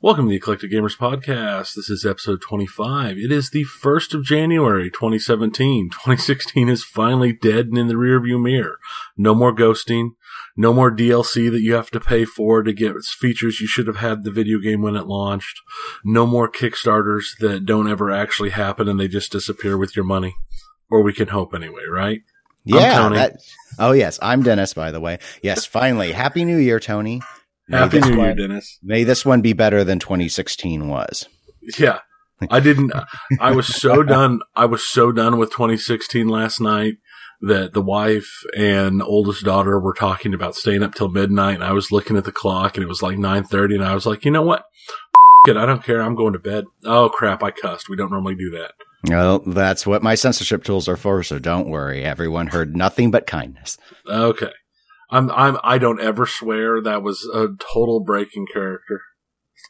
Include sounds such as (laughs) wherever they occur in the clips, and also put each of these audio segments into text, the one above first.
Welcome to the Eclectic Gamers Podcast. This is episode 25. It is the 1st of January, 2017. 2016 is finally dead and in the rearview mirror. No more ghosting. No more DLC that you have to pay for to get features you should have had the video game when it launched. No more Kickstarters that don't ever actually happen and they just disappear with your money. Or we can hope anyway, right? Yeah. That, oh, yes. I'm Dennis, by the way. Yes, finally. Happy New Year, Tony. Happy New Year, Dennis. May this one be better than 2016 was. Yeah. I didn't, I was so done. I was so done with 2016 last night that the wife and oldest daughter were talking about staying up till midnight. And I was looking at the clock and it was like 930 and I was like, you know what? it. I don't care. I'm going to bed. Oh crap. I cussed. We don't normally do that. Well, that's what my censorship tools are for. So don't worry. Everyone heard nothing but kindness. Okay. I'm I'm I don't ever swear. That was a total breaking character.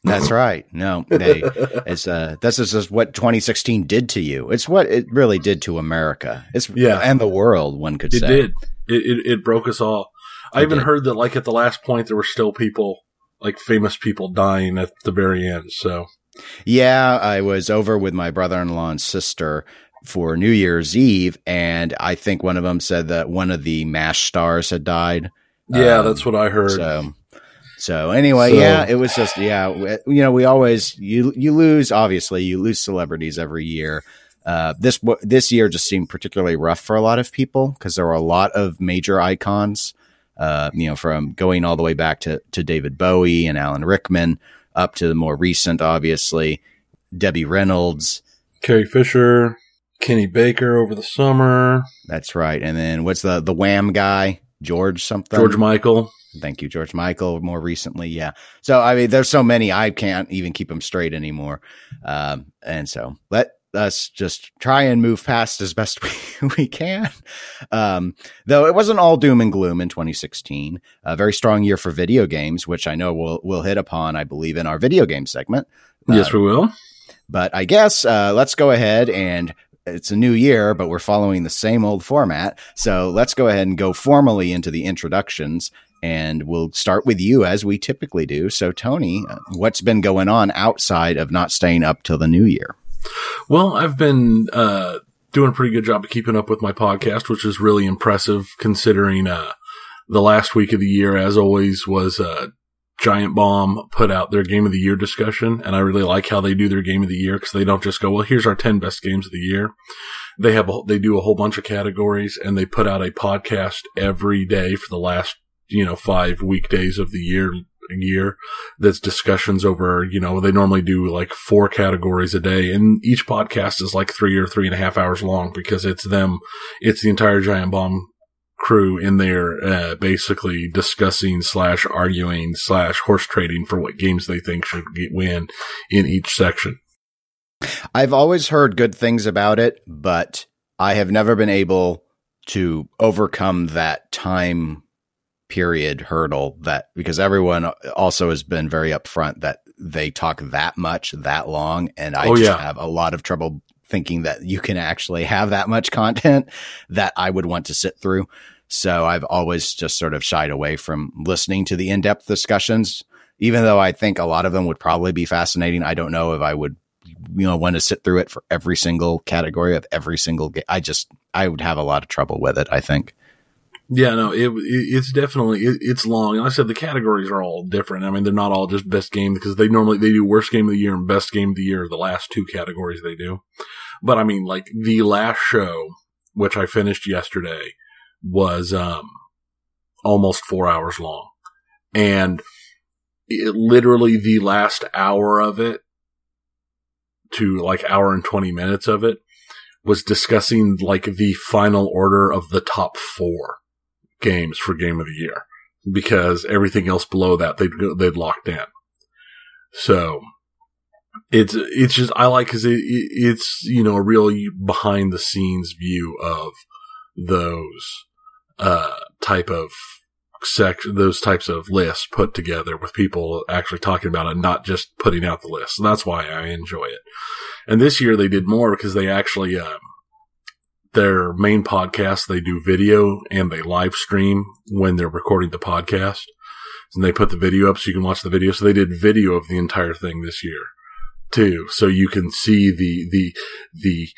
That's (laughs) right. No, they, it's uh, this is just what 2016 did to you. It's what it really did to America. It's yeah, and the world. One could say. it say did. It, it, it broke us all. I even did. heard that like at the last point there were still people like famous people dying at the very end. So yeah, I was over with my brother-in-law and sister for New Year's Eve, and I think one of them said that one of the Mash stars had died. Yeah, um, that's what I heard. So, so anyway, so, yeah, it was just yeah, you know, we always you you lose obviously you lose celebrities every year. Uh, this this year just seemed particularly rough for a lot of people because there were a lot of major icons. Uh, you know, from going all the way back to to David Bowie and Alan Rickman up to the more recent, obviously Debbie Reynolds, Carrie Fisher, Kenny Baker over the summer. That's right. And then what's the the Wham guy? George something. George Michael. Thank you, George Michael. More recently, yeah. So I mean, there's so many I can't even keep them straight anymore. Um, and so let us just try and move past as best (laughs) we, we can. Um, though it wasn't all doom and gloom in 2016. A very strong year for video games, which I know we'll we'll hit upon, I believe, in our video game segment. Yes, uh, we will. But I guess uh, let's go ahead and it's a new year, but we're following the same old format. So let's go ahead and go formally into the introductions. And we'll start with you as we typically do. So, Tony, what's been going on outside of not staying up till the new year? Well, I've been uh, doing a pretty good job of keeping up with my podcast, which is really impressive considering uh, the last week of the year, as always, was uh, Giant Bomb put out their game of the year discussion. And I really like how they do their game of the year because they don't just go, well, here's our 10 best games of the year. They have, a, they do a whole bunch of categories and they put out a podcast every day for the last, you know, five weekdays of the year, year that's discussions over, you know, they normally do like four categories a day and each podcast is like three or three and a half hours long because it's them, it's the entire Giant Bomb crew in there, uh, basically discussing slash arguing slash horse trading for what games they think should get win in each section. I've always heard good things about it, but I have never been able to overcome that time period hurdle that because everyone also has been very upfront that they talk that much that long and I oh, just yeah. have a lot of trouble thinking that you can actually have that much content that I would want to sit through. So I've always just sort of shied away from listening to the in-depth discussions, even though I think a lot of them would probably be fascinating. I don't know if I would, you know, want to sit through it for every single category of every single game. I just, I would have a lot of trouble with it, I think. Yeah, no, it, it it's definitely it, it's long. Like I said the categories are all different. I mean, they're not all just best game because they normally they do worst game of the year and best game of the year. The last two categories they do, but I mean, like the last show, which I finished yesterday, was um almost four hours long, and it, literally the last hour of it to like hour and twenty minutes of it was discussing like the final order of the top four games for game of the year because everything else below that they'd they'd locked in. So it's it's just I like because it, it's you know a real behind the scenes view of those uh type of section, those types of lists put together with people actually talking about it, not just putting out the list. So that's why I enjoy it. And this year they did more because they actually, um, their main podcast, they do video and they live stream when they're recording the podcast. And they put the video up so you can watch the video. So they did video of the entire thing this year too. So you can see the, the, the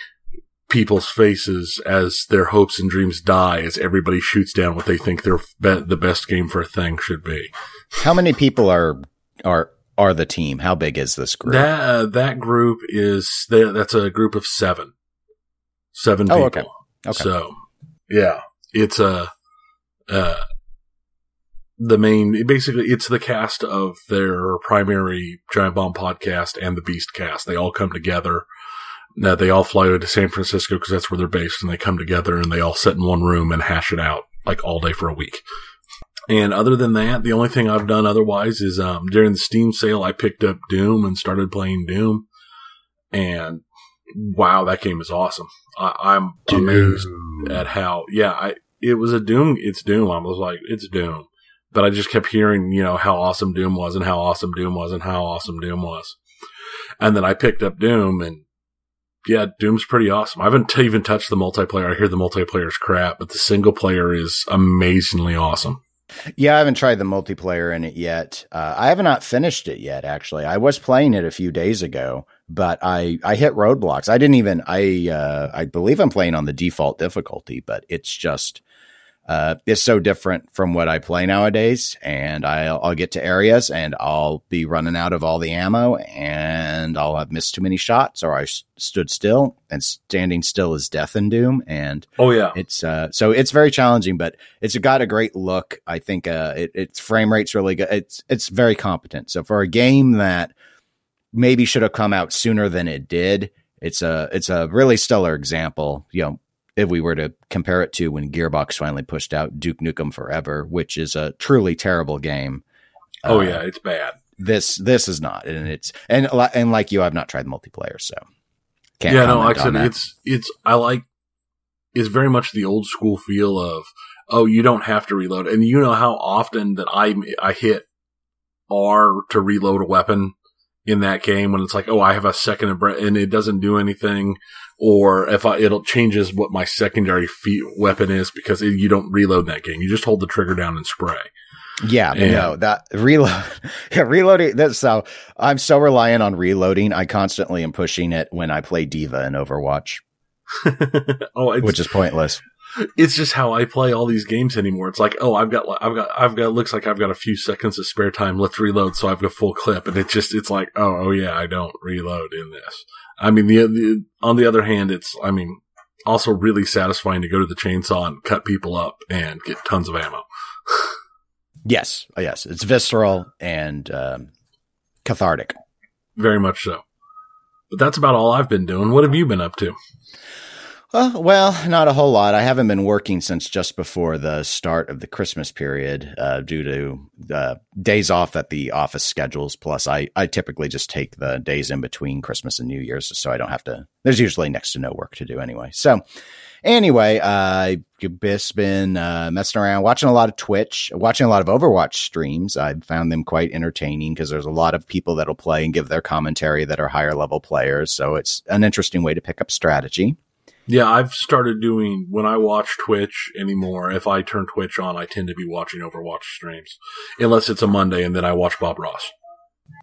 people's faces as their hopes and dreams die as everybody shoots down what they think their be- the best game for a thing should be. How many people are, are, are the team? How big is this group? That, uh, that group is, that's a group of seven. Seven Oh, people. okay. Okay. So, yeah, it's a, uh, the main, basically, it's the cast of their primary Giant Bomb podcast and the Beast cast. They all come together. Now they all fly to San Francisco because that's where they're based and they come together and they all sit in one room and hash it out like all day for a week. And other than that, the only thing I've done otherwise is, um, during the Steam sale, I picked up Doom and started playing Doom. And wow, that game is awesome. I, I'm amazed at how, yeah, I, it was a Doom, it's Doom. I was like, it's Doom. But I just kept hearing, you know, how awesome Doom was and how awesome Doom was and how awesome Doom was. And then I picked up Doom and yeah, Doom's pretty awesome. I haven't t- even touched the multiplayer. I hear the multiplayer is crap, but the single player is amazingly awesome. Yeah, I haven't tried the multiplayer in it yet. Uh, I have not finished it yet. Actually, I was playing it a few days ago, but I I hit roadblocks. I didn't even I uh, I believe I'm playing on the default difficulty, but it's just uh, it's so different from what I play nowadays. And I'll, I'll get to areas and I'll be running out of all the ammo, and I'll have missed too many shots, or I s- stood still, and standing still is death in Doom, and Oh yeah. it's uh, so it's very challenging, but it's got a great look. I think uh, it, its frame rate's really good. It's it's very competent. So for a game that maybe should have come out sooner than it did, it's a it's a really stellar example. You know, if we were to compare it to when Gearbox finally pushed out Duke Nukem Forever, which is a truly terrible game. Oh Uh, yeah, it's bad. this this is not, and it's and and like you, I've not tried multiplayer, so can't. yeah, no, like I said, that. it's it's I like it's very much the old school feel of oh, you don't have to reload, and you know how often that I I hit R to reload a weapon in that game when it's like oh, I have a second and it doesn't do anything, or if I it'll changes what my secondary feet weapon is because it, you don't reload in that game, you just hold the trigger down and spray. Yeah, And- no, that reload, (laughs) yeah, reloading. That's so I'm so reliant on reloading. I constantly am pushing it when I play D.Va in Overwatch, (laughs) oh, which is pointless. It's just how I play all these games anymore. It's like, oh, I've got, I've got, I've got, looks like I've got a few seconds of spare time. Let's reload. So I've got a full clip. And it just, it's like, oh, oh yeah, I don't reload in this. I mean, the, the, on the other hand, it's, I mean, also really satisfying to go to the chainsaw and cut people up and get tons of ammo. (laughs) Yes, oh, yes, it's visceral and um, cathartic. Very much so. But that's about all I've been doing. What have you been up to? Uh, well, not a whole lot. I haven't been working since just before the start of the Christmas period uh, due to uh, days off that the office schedules. Plus, I, I typically just take the days in between Christmas and New Year's so I don't have to. There's usually next to no work to do anyway. So, anyway, I've been uh, messing around, watching a lot of Twitch, watching a lot of Overwatch streams. I found them quite entertaining because there's a lot of people that'll play and give their commentary that are higher level players. So, it's an interesting way to pick up strategy. Yeah, I've started doing when I watch Twitch anymore. If I turn Twitch on, I tend to be watching Overwatch streams, unless it's a Monday, and then I watch Bob Ross.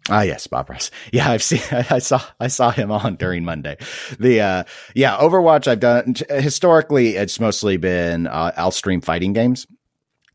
Ah, yes, Bob Ross. (laughs) Yeah, I've seen. (laughs) I saw. I saw him on during Monday. The uh, yeah, Overwatch. I've done historically. It's mostly been uh, I'll stream fighting games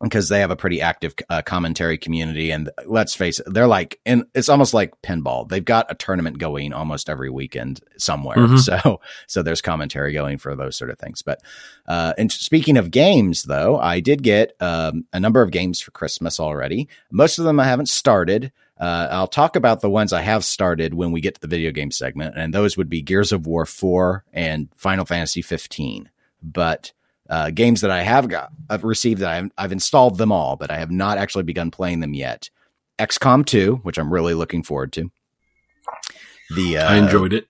because they have a pretty active uh, commentary community, and let's face it, they're like, and it's almost like pinball. They've got a tournament going almost every weekend somewhere. Mhm. (laughs) So, so there's commentary going for those sort of things. But uh, and speaking of games, though, I did get um, a number of games for Christmas already. Most of them I haven't started. Uh, I'll talk about the ones I have started when we get to the video game segment, and those would be Gears of War 4 and Final Fantasy 15. But uh, games that I have got, I've received that I've, I've installed them all, but I have not actually begun playing them yet. XCOM 2, which I'm really looking forward to. The uh, I enjoyed it.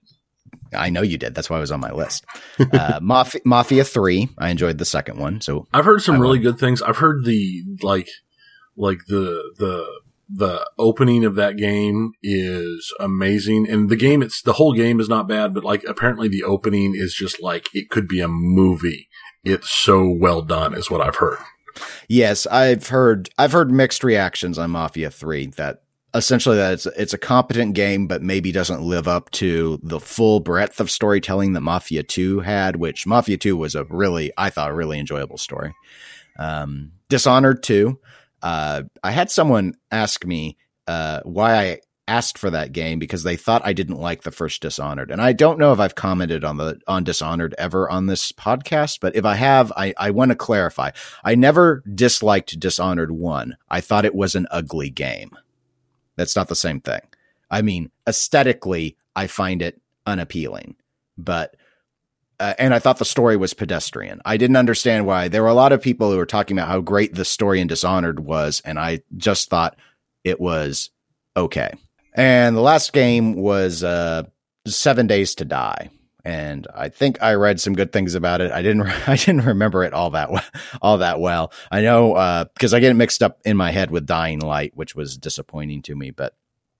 I know you did. That's why I was on my list. Uh, (laughs) Mafia, Mafia 3, I enjoyed the second one. So I've heard some I really good things. I've heard the like Like the the the opening of that game is amazing, and the game it's the whole game is not bad, but like apparently the opening is just like it could be a movie. It's so well done, is what I've heard. Yes, I've heard I've heard mixed reactions on Mafia 3 that essentially that it's it's a competent game but maybe doesn't live up to the full breadth of storytelling that Mafia 2 had, which Mafia 2 was a really I thought a really enjoyable story. Um, Dishonored 2, uh, I had someone ask me uh, why I asked for that game because they thought I didn't like the first Dishonored. And I don't know if I've commented on the on Dishonored ever on this podcast, but if I have, I, I want to clarify. I never disliked Dishonored 1. I thought it was an ugly game. That's not the same thing. I mean, aesthetically, I find it unappealing, but uh, and I thought the story was pedestrian. I didn't understand why. There were a lot of people who were talking about how great the story in Dishonored was, and I just thought it was okay. And the last game was uh, Seven Days to Die, and I think I read some good things about it. I didn't. (laughs) I didn't remember it all that well, all that well. I know because uh, I get it mixed up in my head with Dying Light, which was disappointing to me. But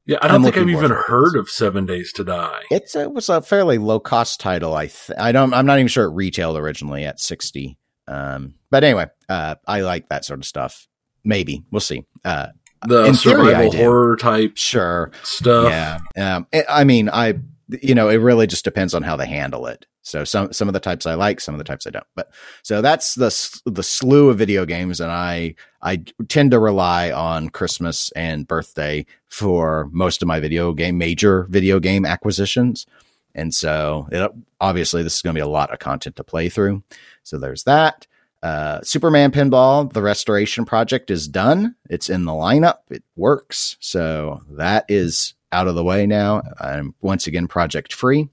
yeah, I don't I'm think I've even heard of Seven Days to Die. It's it was a fairly low cost title. I th- I don't. I'm not even sure it retailed originally at sixty. Um, but anyway, uh, I like that sort of stuff. Maybe we'll see. Uh, the survival theory, horror type sure stuff. Yeah. Um, I mean, I you know, it really just depends on how they handle it. So some some of the types I like, some of the types I don't. But so that's the the slew of video games, and I I tend to rely on Christmas and birthday for most of my video game major video game acquisitions. And so it, obviously this is going to be a lot of content to play through. So there's that. Uh, Superman Pinball, the restoration project is done. It's in the lineup. It works. So that is out of the way now. I'm once again project free.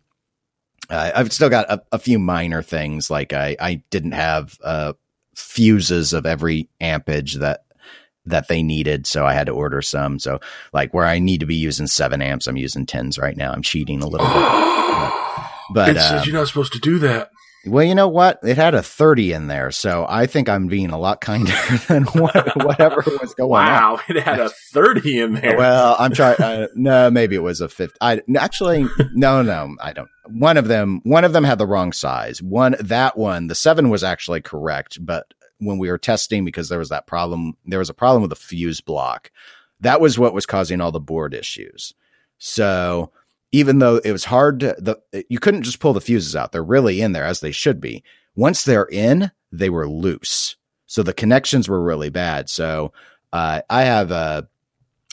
Uh, I've still got a, a, few minor things like I, I didn't have uh, fuses of every ampage that that they needed, so I had to order some. So like where I need to be using seven amps, I'm using tens right now. I'm cheating a little bit, (gasps) but, but it says um, you're not supposed to do that. Well, you know what? It had a 30 in there, so I think I'm being a lot kinder (laughs) than what, whatever was going wow, on. Wow, it had a 30 in there. Well, I'm trying. Uh, no, maybe it was a 50. I actually, no, no, I don't. One of them, one of them had the wrong size. One, that one, the seven was actually correct, but when we were testing, because there was that problem, there was a problem with the fuse block. That was what was causing all the board issues. So even though it was hard to the you couldn't just pull the fuses out. They're really in there as they should be. Once they're in, they were loose. So the connections were really bad. So uh, I have a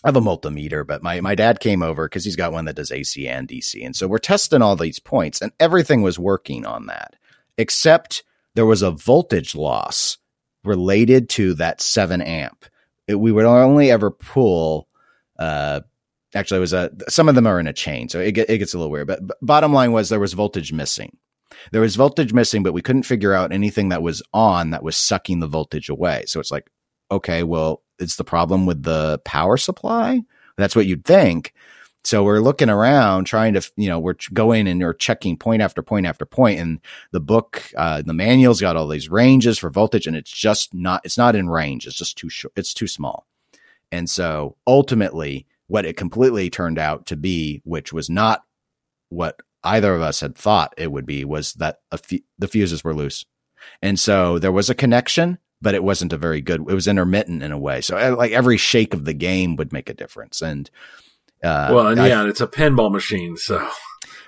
I have a multimeter, but my, my dad came over because he's got one that does AC and DC. And so we're testing all these points and everything was working on that, except there was a voltage loss related to that seven amp. It, we would only ever pull uh, actually it was a some of them are in a chain so it, it gets a little weird but, bottom line was there was voltage missing. There was voltage missing but we couldn't figure out anything that was on that was sucking the voltage away. So it's like okay well it's the problem with the power supply? That's what you'd think. So we're looking around trying to you know we're going and we're checking point after point after point and the book uh, the manual's got all these ranges for voltage and it's just not it's not in range. It's just too short it's too small. And so ultimately what it completely turned out to be, which was not what either of us had thought it would be, was that the fuses were loose. And so there was a connection, but it wasn't a very good, it was intermittent in a way. So uh, like every shake of the game would make a difference. And, uh, well, and yeah, I, it's a pinball machine. So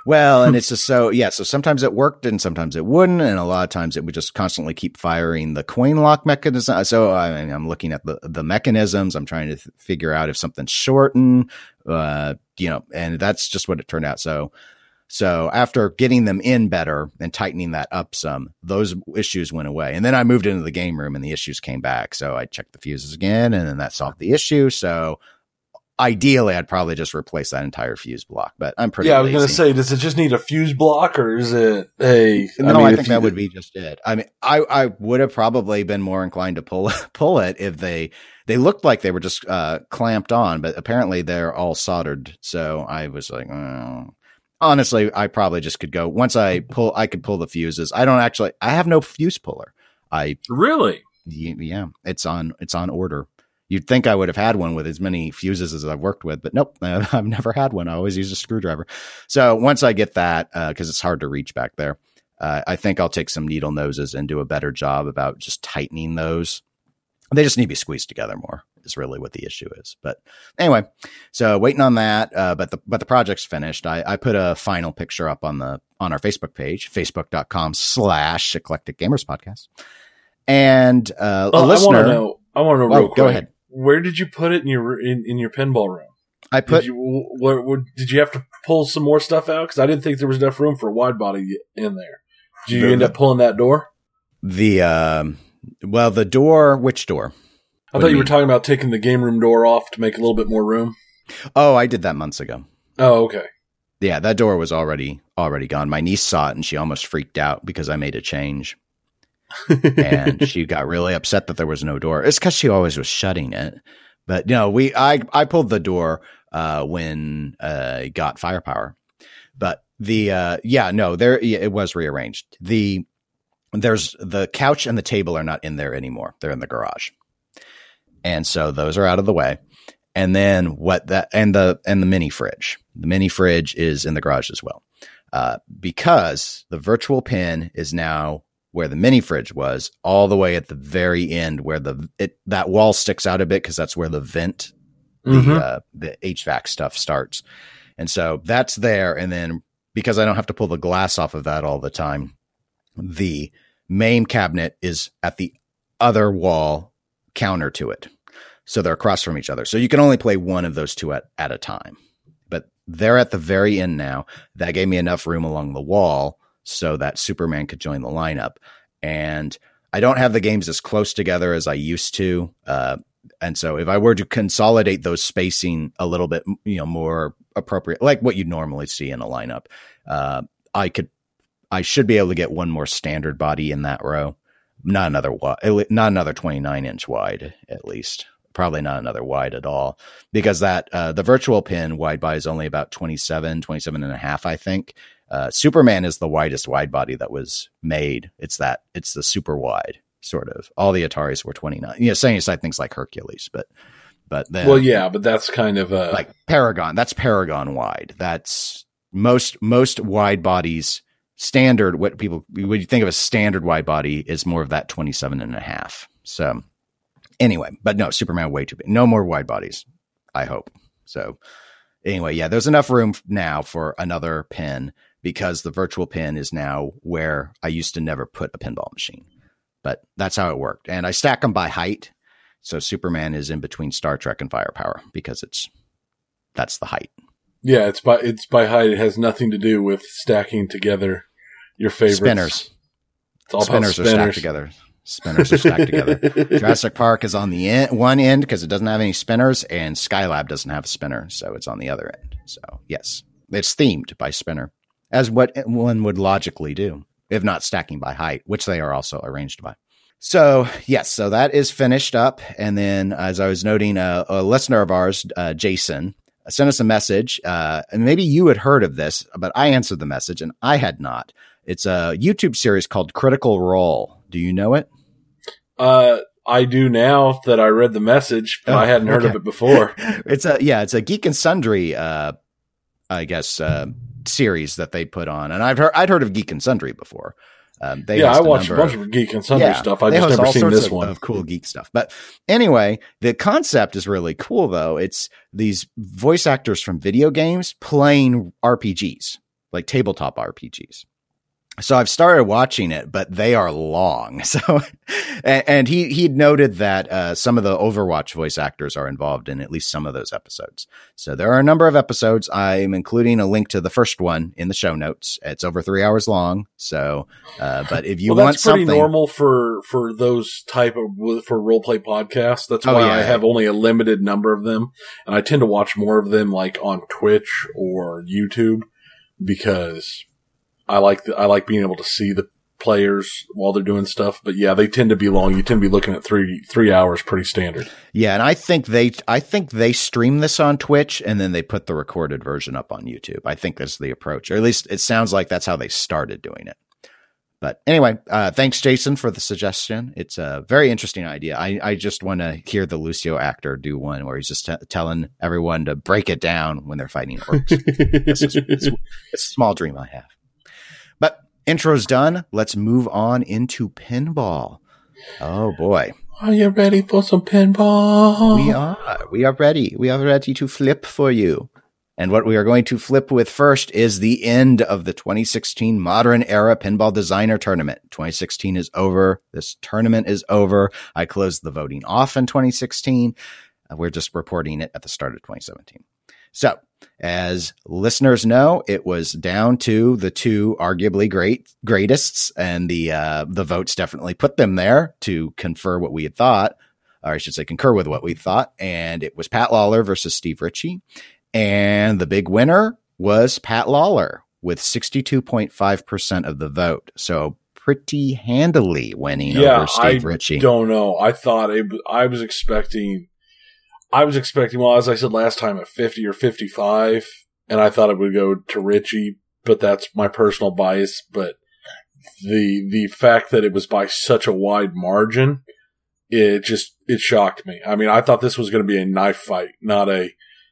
well, and it's just so yeah. So sometimes it worked, and sometimes it wouldn't, and a lot of times it would just constantly keep firing the coin lock mechanism. So I am looking at the the mechanisms. I'm trying to th- figure out if something's shortened, uh, you know, and that's just what it turned out. So. So after getting them in better and tightening that up some, those issues went away. And then I moved into the game room and the issues came back. So I checked the fuses again and then that solved the issue. So ideally I'd probably just replace that entire fuse block, but I'm pretty. Yeah, I was going to say, does it just need a fuse block or is it a? No, I, mean, I think that would be just it. I mean, I, I would have probably been more inclined to pull, (laughs) pull it if they, they looked like they were just, uh, clamped on, but apparently they're all soldered. So I was like, oh. honestly, I probably just could go once I pull, I could pull the fuses. I don't actually, I have no fuse puller. I really, yeah, it's on, it's on order You'd think I would have had one with as many fuses as I've worked with, but nope, (laughs) I've never had one. I always use a screwdriver. So once I get that, because uh, it's hard to reach back there, uh, I think I'll take some needle noses and do a better job about just tightening those. They just need to be squeezed together more is really what the issue is. But anyway, so waiting on that. Uh, but the but the project's finished. I, I put a final picture up on the on our Facebook page, facebook.com slash eclectic gamers podcast. And uh, a listener, I want to know. I want to know. Oh, real quick, go ahead. Where did you put it in your in, in your pinball room? I put. Did you, what, what, did you have to pull some more stuff out? Because I didn't think there was enough room for a wide body in there. Did you The- end up pulling that door? the um, well, the door. Which door? I What thought you you were talking about taking the game room door off to make a little bit more room. Oh, I did that months ago. Oh, okay. Yeah, that door was already already gone. My niece saw it and she almost freaked out because I made a change. And she got really upset that there was no door. It's because she always was shutting it. But you know, we I I pulled the door uh, when uh, got firepower. But the uh, yeah no there it was rearranged. The there's the couch and the table are not in there anymore. They're in the garage, and so those are out of the way. And then what that and the and the mini fridge. The mini fridge is in the garage as well, uh, because the virtual pin is now where the mini fridge was, all the way at the very end where the it that wall sticks out a bit because that's where the vent, the Mhm. uh, the HVAC stuff starts, and so that's there. And then because I don't have to pull the glass off of that all the time, the main cabinet is at the other wall counter to it. So they're across from each other. So you can only play one of those two at, at a time. But they're at the very end now. That gave me enough room along the wall so that Superman could join the lineup. And I don't have the games as close together as I used to. Uh, and so if I were to consolidate those spacing a little bit, you know, more appropriate, like what you'd normally see in a lineup, uh, I could, I should be able to get one more standard body in that row. Not another not another 29 inch wide, at least. Probably not another wide at all because that, uh, the virtual pin wide by is only about 27, 27 and a half, I think. Uh, Superman is the widest wide body that was made. It's that, it's the super wide sort of. All the Ataris were 29. You know, setting aside things like Hercules, but, but then Well, yeah, but that's kind of uh, like Paragon. That's Paragon wide. That's most most wide bodies standard. What people when you think of a standard wide body is more of that 27 and a half. So anyway, but no, Superman way too big. No more wide bodies. I hope. So anyway, yeah, there's enough room now for another pin because the virtual pin is now where I used to never put a pinball machine. But that's how it worked. And I stack them by height. So Superman is in between Star Trek and Firepower because it's that's the height. yeah, it's by it's by height. It has nothing to do with stacking together your favorites. Spinners. It's all about Spinners are stacked together. Spinners are stacked together. (laughs) Jurassic Park is on the end, one end because it doesn't have any spinners, and Skylab doesn't have a spinner, so it's on the other end. So yes, it's themed by spinner, as what one would logically do, if not stacking by height, which they are also arranged by. So yes, so that is finished up, and then as I was noting, uh, a listener of ours, uh, Jason, sent us a message, uh, and maybe you had heard of this, but I answered the message, and I had not. It's a YouTube series called Critical Role. Do you know it? Uh, I do now that I read the message, but Oh, I hadn't heard of it before. (laughs) It's a yeah, it's a Geek and Sundry, uh, I guess, uh, series that they put on, and I've heard I'd heard of Geek and Sundry before. Um, they yeah, I watched a bunch of Geek and Sundry stuff. I just never seen this of, one. of cool geek stuff. But anyway, the concept is really cool though. It's these voice actors from video games playing RPGs, like tabletop RPGs. So I've started watching it, but they are long. (laughs) So, and, and he he noted that uh, some of the Overwatch voice actors are involved in at least some of those episodes. So there are a number of episodes. I'm including a link to the first one in the show notes. It's over three hours long. So, uh, but if you well, want that's pretty something, normal for for those type of for role play podcasts. That's Oh, why yeah. I have only a limited number of them, and I tend to watch more of them like on Twitch or YouTube because I like the, I like being able to see the players while they're doing stuff. But yeah, they tend to be long. You tend to be looking at three three hours, pretty standard. Yeah, and I think they I think they stream this on Twitch and then they put the recorded version up on YouTube. I think that's the approach. Or at least it sounds like that's how they started doing it. But anyway, uh, thanks, Jason, for the suggestion. It's a very interesting idea. I, I just want to hear the Lucio actor do one where he's just t- telling everyone to break it down when they're fighting orcs. it's, it's, it's a small dream I have. Intro's done. Let's move on into pinball. Oh boy. Are you ready for some pinball? We are. We are ready. We are ready to flip for you. And what we are going to flip with first is the end of the 2016 Modern Era Pinball Designer Tournament. 2016 is over. This tournament is over. I closed the voting off in 2016. Uh, we're just reporting it at the start of 2017. So, as listeners know, it was down to the two arguably great greatest, and the uh, the votes definitely put them there to confer what we had thought, or I should say, concur with what we thought. And it was Pat Lawlor versus Steve Ritchie, and the big winner was Pat Lawlor with 62.5% of the vote. So pretty handily winning yeah, over Steve I Ritchie. I don't know. I thought it, I was expecting, I was expecting, well, as I said last time, at 50 or 55, and I thought it would go to Ritchie, but that's my personal bias. But the, the fact that it was by such a wide margin, it just, it shocked me. I mean, I thought this was going to be a knife fight, not a,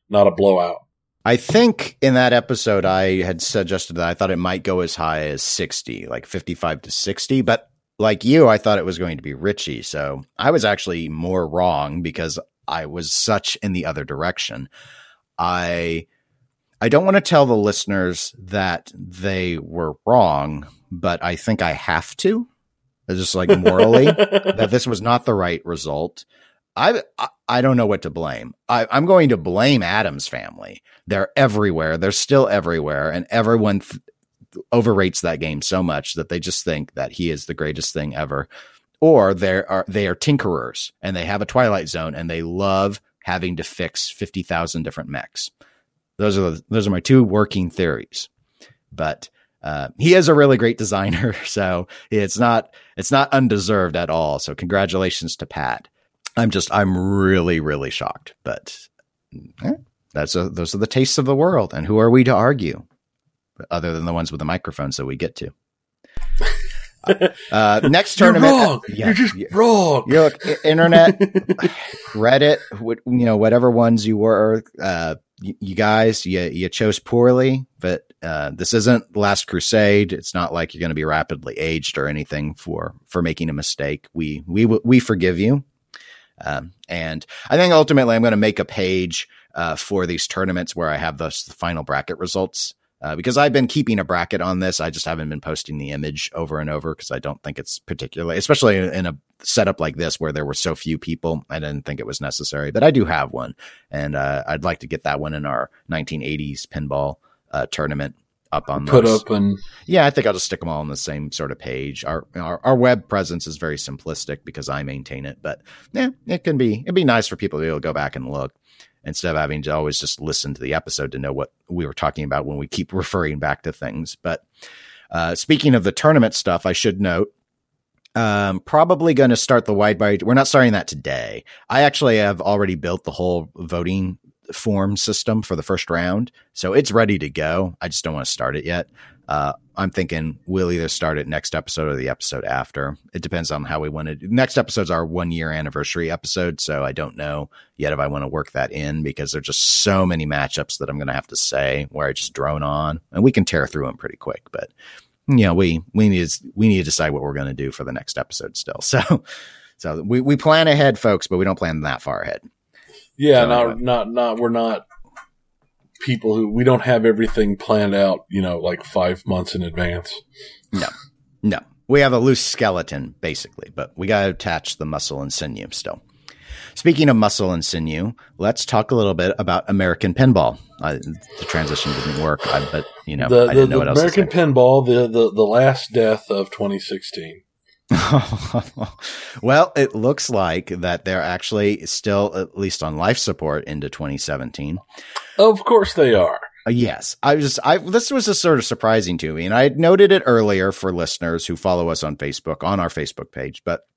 not a blowout. I think in that episode, I had suggested that I thought it might go as high as 60, like 55 to 60. But like you, I thought it was going to be Ritchie. So I was actually more wrong because I was such in the other direction. I. I don't want to tell the listeners that they were wrong, but I think I have to, just like morally, (laughs) that this was not the right result. I, I don't know what to blame. I, am going to blame Addams Family. They're everywhere. They're still everywhere, and everyone th- overrates that game so much that they just think that he is the greatest thing ever. Or they are they are tinkerers and they have a Twilight Zone and they love having to fix fifty thousand different mechs. Those are the, those are my two working theories. But uh, he is a really great designer, (laughs) so it's not it's not undeserved at all. So congratulations to Pat. I'm just, I'm really, really shocked. But eh, that's a, those are the tastes of the world. And who are we to argue other than the ones with the microphones that we get to? (laughs) Uh, next tournament, You're wrong. Yeah, You're just yeah. wrong. You look, internet, (laughs) Reddit, you know, whatever ones you were, uh, you, you, guys, you, you chose poorly, but, uh, this isn't Last Crusade. It's not like you're going to be rapidly aged or anything for, for making a mistake. We, we, we forgive you. Um, and I think ultimately I'm going to make a page uh, for these tournaments where I have the, the final bracket results. Uh, because I've been keeping a bracket on this. I just haven't been posting the image over and over because I don't think it's particularly, especially in a setup like this where there were so few people. I didn't think it was necessary, but I do have one. And uh, I'd like to get that one in our 1980s pinball uh, tournament up on put those. up and yeah i think i'll just stick them all on the same sort of page our, our, our web presence is very simplistic because i maintain it but yeah it can be it'd be nice for people to be able to go back and look instead of having to always just listen to the episode to know what we were talking about when we keep (laughs) referring back to things but uh, speaking of the tournament stuff i should note um, probably going to start the wide body. We're not starting that today. I actually have already built the whole voting form system for the first round. So it's ready to go. I just don't want to start it yet. Uh, I'm thinking we'll either start it next episode or the episode after. It depends on how we want to. Next episode's our one year anniversary episode, so I don't know yet if I want to work that in because there's just so many matchups that I'm going to have to say where I just drone on, and we can tear through them pretty quick. But you know, we we need to, we need to decide what we're going to do for the next episode still. (laughs) So so we we plan ahead, folks, but we don't plan that far ahead. Yeah, so, not not not we're not people who we don't have everything planned out, you know, like five months in advance. No, no, we have a loose skeleton basically, but we got to attach the muscle and sinew still. Speaking of muscle and sinew, let's talk a little bit about American pinball. Uh, the transition didn't work, but you know, the, the, the American pinball, the, the the last death of 2016. (laughs) well, it looks like that they're actually still at least on life support into 2017. Of course they are. Uh, yes, I was. I this was just sort of surprising to me, and I had noted it earlier for listeners who follow us on Facebook on our Facebook page. But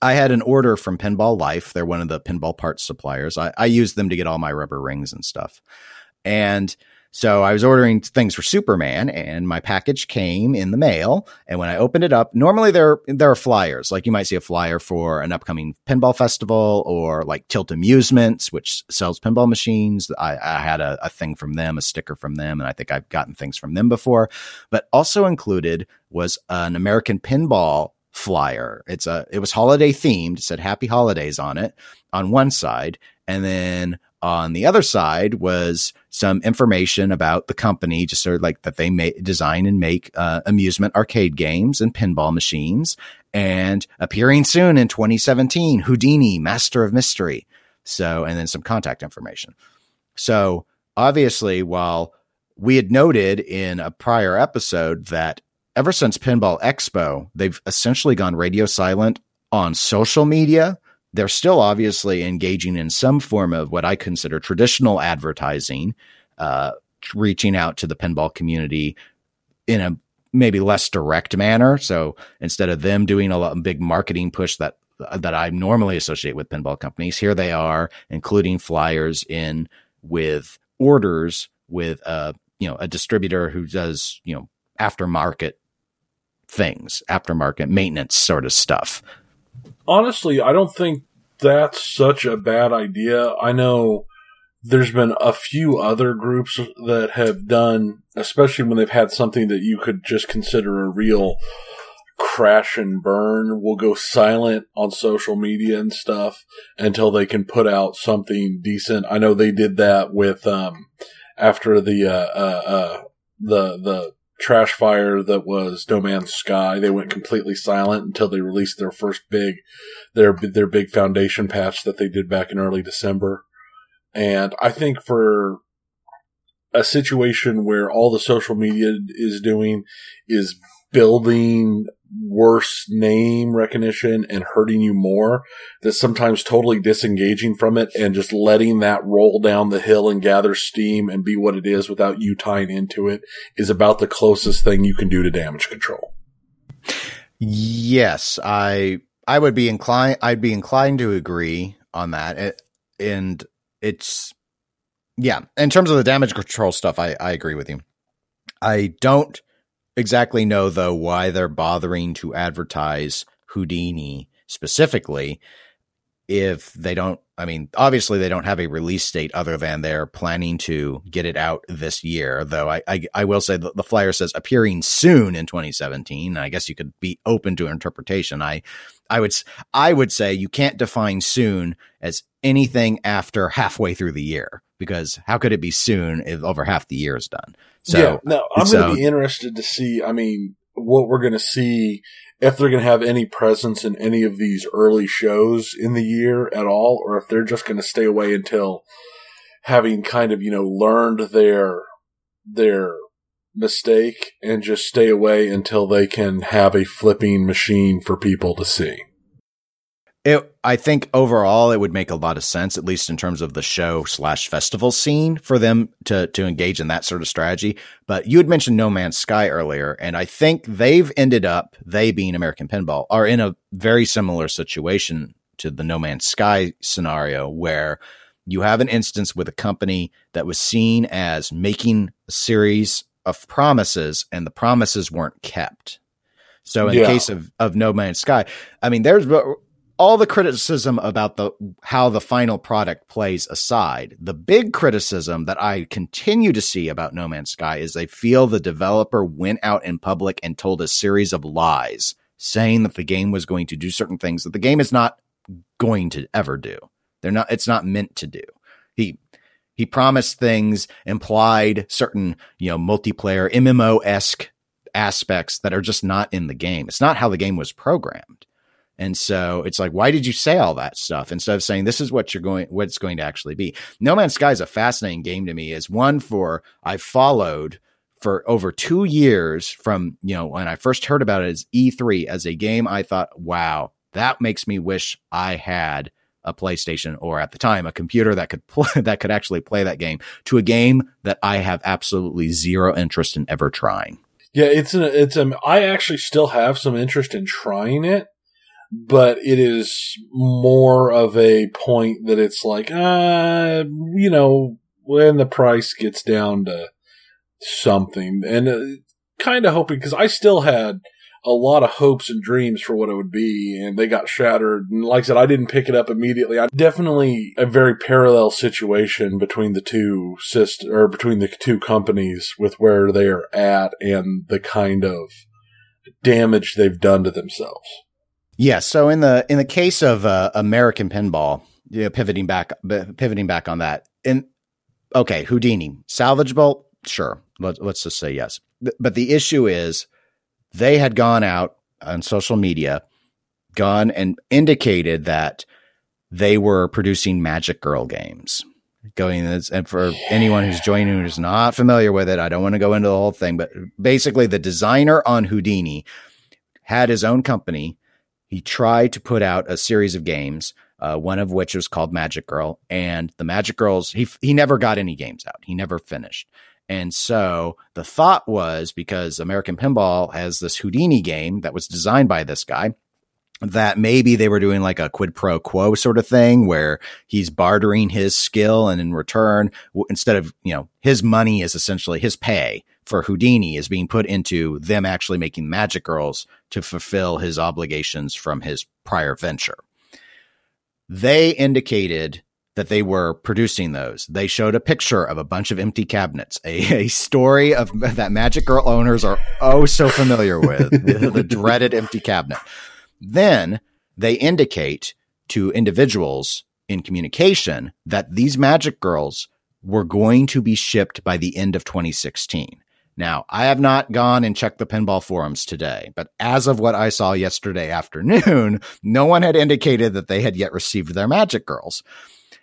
I had an order from Pinball Life. They're one of the pinball parts suppliers. I, I use them to get all my rubber rings and stuff, and So I was ordering things for Superman and my package came in the mail. And when I opened it up, normally there, there are flyers. Like you might see a flyer for an upcoming pinball festival or like Tilt Amusements, which sells pinball machines. I, I had a, a thing from them, a sticker from them. And I think I've gotten things from them before, but also included was an American pinball flyer. It's a, it was holiday themed. It said happy holidays on it on one side. And then on the other side was some information about the company, just sort of like that they may design and make uh, amusement arcade games and pinball machines. And appearing soon in 2017, Houdini, Master of Mystery. So, and then some contact information. So, obviously, while we had noted in a prior episode that ever since Pinball Expo, they've essentially gone radio silent on social media they're still obviously engaging in some form of what I consider traditional advertising, uh, reaching out to the pinball community in a maybe less direct manner. So instead of them doing a lot, big marketing push that that I normally associate with pinball companies, here they are including flyers in with orders with a you know a distributor who does you know aftermarket things, aftermarket maintenance sort of stuff honestly, I don't think that's such a bad idea. I know there's been a few other groups that have done, especially when they've had something that you could just consider a real crash and burn will go silent on social media and stuff until they can put out something decent. I know they did that with um after the uh uh, uh the the trash fire that was No Man's Sky. They went completely silent until they released their first big, their their big foundation patch that they did back in early December. And I think for a situation where all the social media is doing is building worse name recognition and hurting you more that sometimes totally disengaging from it and just letting that roll down the hill and gather steam and be what it is without you tying into it is about the closest thing you can do to damage control. Yes, I I would be inclined I'd be inclined to agree on that. It, and it's yeah, in terms of the damage control stuff I I agree with you. I don't exactly know though why they're bothering to advertise Houdini specifically if they don't I mean obviously they don't have a release date other than they're planning to get it out this year though I I, I will say the, the flyer says appearing soon in 2017 I guess you could be open to interpretation. I I would I would say you can't define soon as anything after halfway through the year because how could it be soon if over half the year is done so, yeah, now I'm going to be interested to see. I mean, what we're going to see if they're going to have any presence in any of these early shows in the year at all, or if they're just going to stay away until having kind of you know learned their their mistake and just stay away until they can have a flipping machine for people to see. It, I think overall it would make a lot of sense, at least in terms of the show slash festival scene for them to, to engage in that sort of strategy. But you had mentioned No Man's Sky earlier, and I think they've ended up, they being American Pinball, are in a very similar situation to the No Man's Sky scenario where you have an instance with a company that was seen as making a series of promises and the promises weren't kept. So in yeah. the case of, of No Man's Sky, I mean, there's all the criticism about the how the final product plays aside, the big criticism that I continue to see about No Man's Sky is they feel the developer went out in public and told a series of lies, saying that the game was going to do certain things that the game is not going to ever do. They're not it's not meant to do. He he promised things, implied certain, you know, multiplayer MMO-esque aspects that are just not in the game. It's not how the game was programmed. And so it's like, why did you say all that stuff instead of saying this is what you're going, what it's going to actually be? No Man's Sky is a fascinating game to me. Is one for I followed for over two years from you know when I first heard about it as E3 as a game. I thought, wow, that makes me wish I had a PlayStation or at the time a computer that could play, (laughs) that could actually play that game to a game that I have absolutely zero interest in ever trying. Yeah, it's a, it's a, I actually still have some interest in trying it but it is more of a point that it's like, uh, you know, when the price gets down to something and uh, kind of hoping because I still had a lot of hopes and dreams for what it would be, and they got shattered. And like I said, I didn't pick it up immediately. I definitely a very parallel situation between the two syst- or between the two companies with where they are at and the kind of damage they've done to themselves. Yeah. So in the in the case of uh, American Pinball, yeah, pivoting back pivoting back on that, and okay, Houdini salvageable, sure. Let's let's just say yes. But the issue is they had gone out on social media, gone and indicated that they were producing Magic Girl games. Going and for anyone who's joining who's not familiar with it, I don't want to go into the whole thing, but basically the designer on Houdini had his own company. He tried to put out a series of games, uh, one of which was called Magic Girl, and the Magic Girls. He he never got any games out. He never finished. And so the thought was because American Pinball has this Houdini game that was designed by this guy that maybe they were doing like a quid pro quo sort of thing where he's bartering his skill and in return instead of you know his money is essentially his pay for Houdini is being put into them actually making magic girls to fulfill his obligations from his prior venture they indicated that they were producing those. They showed a picture of a bunch of empty cabinets, a, (laughs) a story of that Magic Girl owners are oh so familiar with (laughs) the, the dreaded empty cabinet. Then they indicate to individuals in communication that these Magic Girls were going to be shipped by the end of 2016. Now, I have not gone and checked the pinball forums today, but as of what I saw yesterday afternoon, (laughs) no one had indicated that they had yet received their Magic Girls.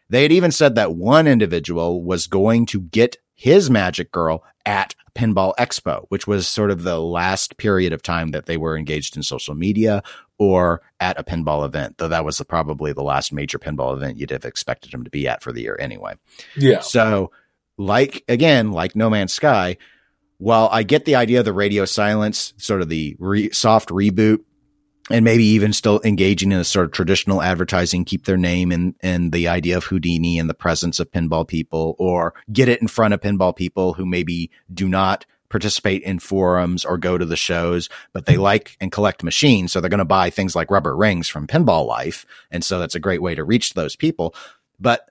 They had even said that one individual was going to get his magic girl at Pinball Expo, which was sort of the last period of time that they were engaged in social media or at a pinball event, though that was the, probably the last major pinball event you'd have expected him to be at for the year anyway. Yeah. So, like, again, like No Man's Sky, while I get the idea of the radio silence, sort of the re- soft reboot and maybe even still engaging in a sort of traditional advertising, keep their name and and the idea of Houdini and the presence of pinball people, or get it in front of pinball people who maybe do not participate in forums or go to the shows, but they like and collect machines. So they're going to buy things like rubber rings from Pinball Life. And so that's a great way to reach those people. But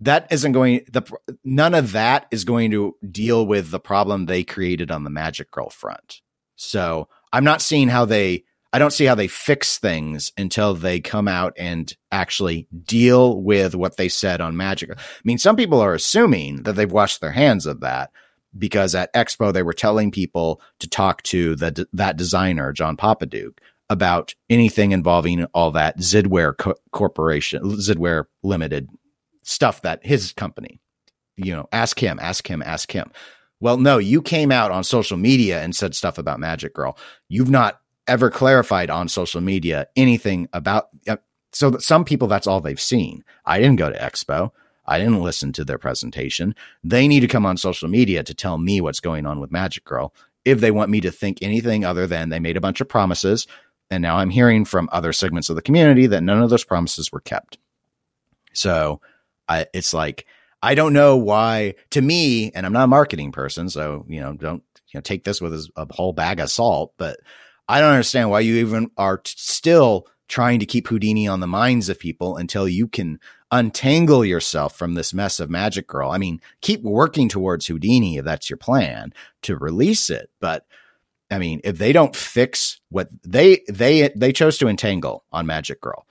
that isn't going the none of that is going to deal with the problem they created on the Magic Girl front. So I'm not seeing how they I don't see how they fix things until they come out and actually deal with what they said on Magic. I mean, some people are assuming that they've washed their hands of that because at Expo they were telling people to talk to the that designer John Popadiuk about anything involving all that Zidware co- Corporation, Zidware Limited stuff that his company. You know, ask him, ask him, ask him. Well, no, you came out on social media and said stuff about Magic Girl. You've not ever clarified on social media anything about. Uh, so some people, that's all they've seen. I didn't go to Expo. I didn't listen to their presentation. They need to come on social media to tell me what's going on with Magic Girl if they want me to think anything other than they made a bunch of promises. And now I'm hearing from other segments of the community that none of those promises were kept. So I, it's like, I don't know why to me, and I'm not a marketing person. So, you know, don't you know, take this with a whole bag of salt, but I don't understand why you even are t- still trying to keep Houdini on the minds of people until you can untangle yourself from this mess of Magic Girl. I mean, keep working towards Houdini if that's your plan to release it, but I mean, if they don't fix what they they they chose to entangle on Magic Girl,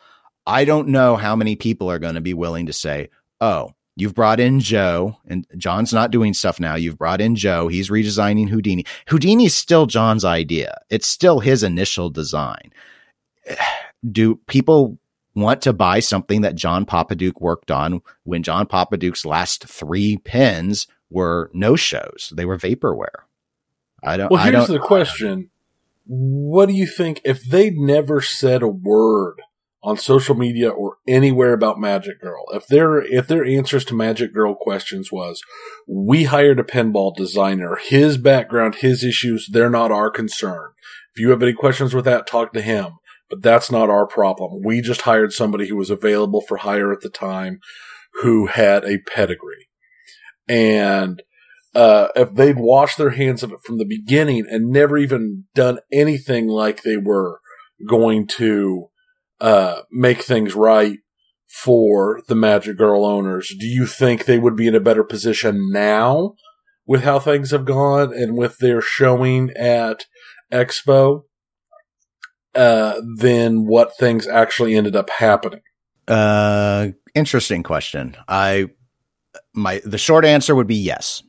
I don't know how many people are going to be willing to say, "Oh, You've brought in Joe, and John's not doing stuff now. You've brought in Joe. He's redesigning Houdini. Houdini's still John's idea. It's still his initial design. (sighs) Do people want to buy something that John Popadiuk worked on when John Popadiuk's last three pins were no shows? They were vaporware. I don't. Well, here's don't, the question: What do you think if they never said a word on social media or anywhere about Magic Girl. If their if their answers to Magic Girl questions was, "We hired a pinball designer. His background, his issues, they're not our concern. If you have any questions with that, talk to him. But that's not our problem. We just hired somebody who was available for hire at the time, who had a pedigree." And uh, if they'd washed their hands of it from the beginning and never even done anything like they were going to uh, make things right for the Magic Girl owners, do you think they would be in a better position now with how things have gone and with their showing at Expo uh, than what things actually ended up happening? Uh, interesting question. I my the short answer would be yes.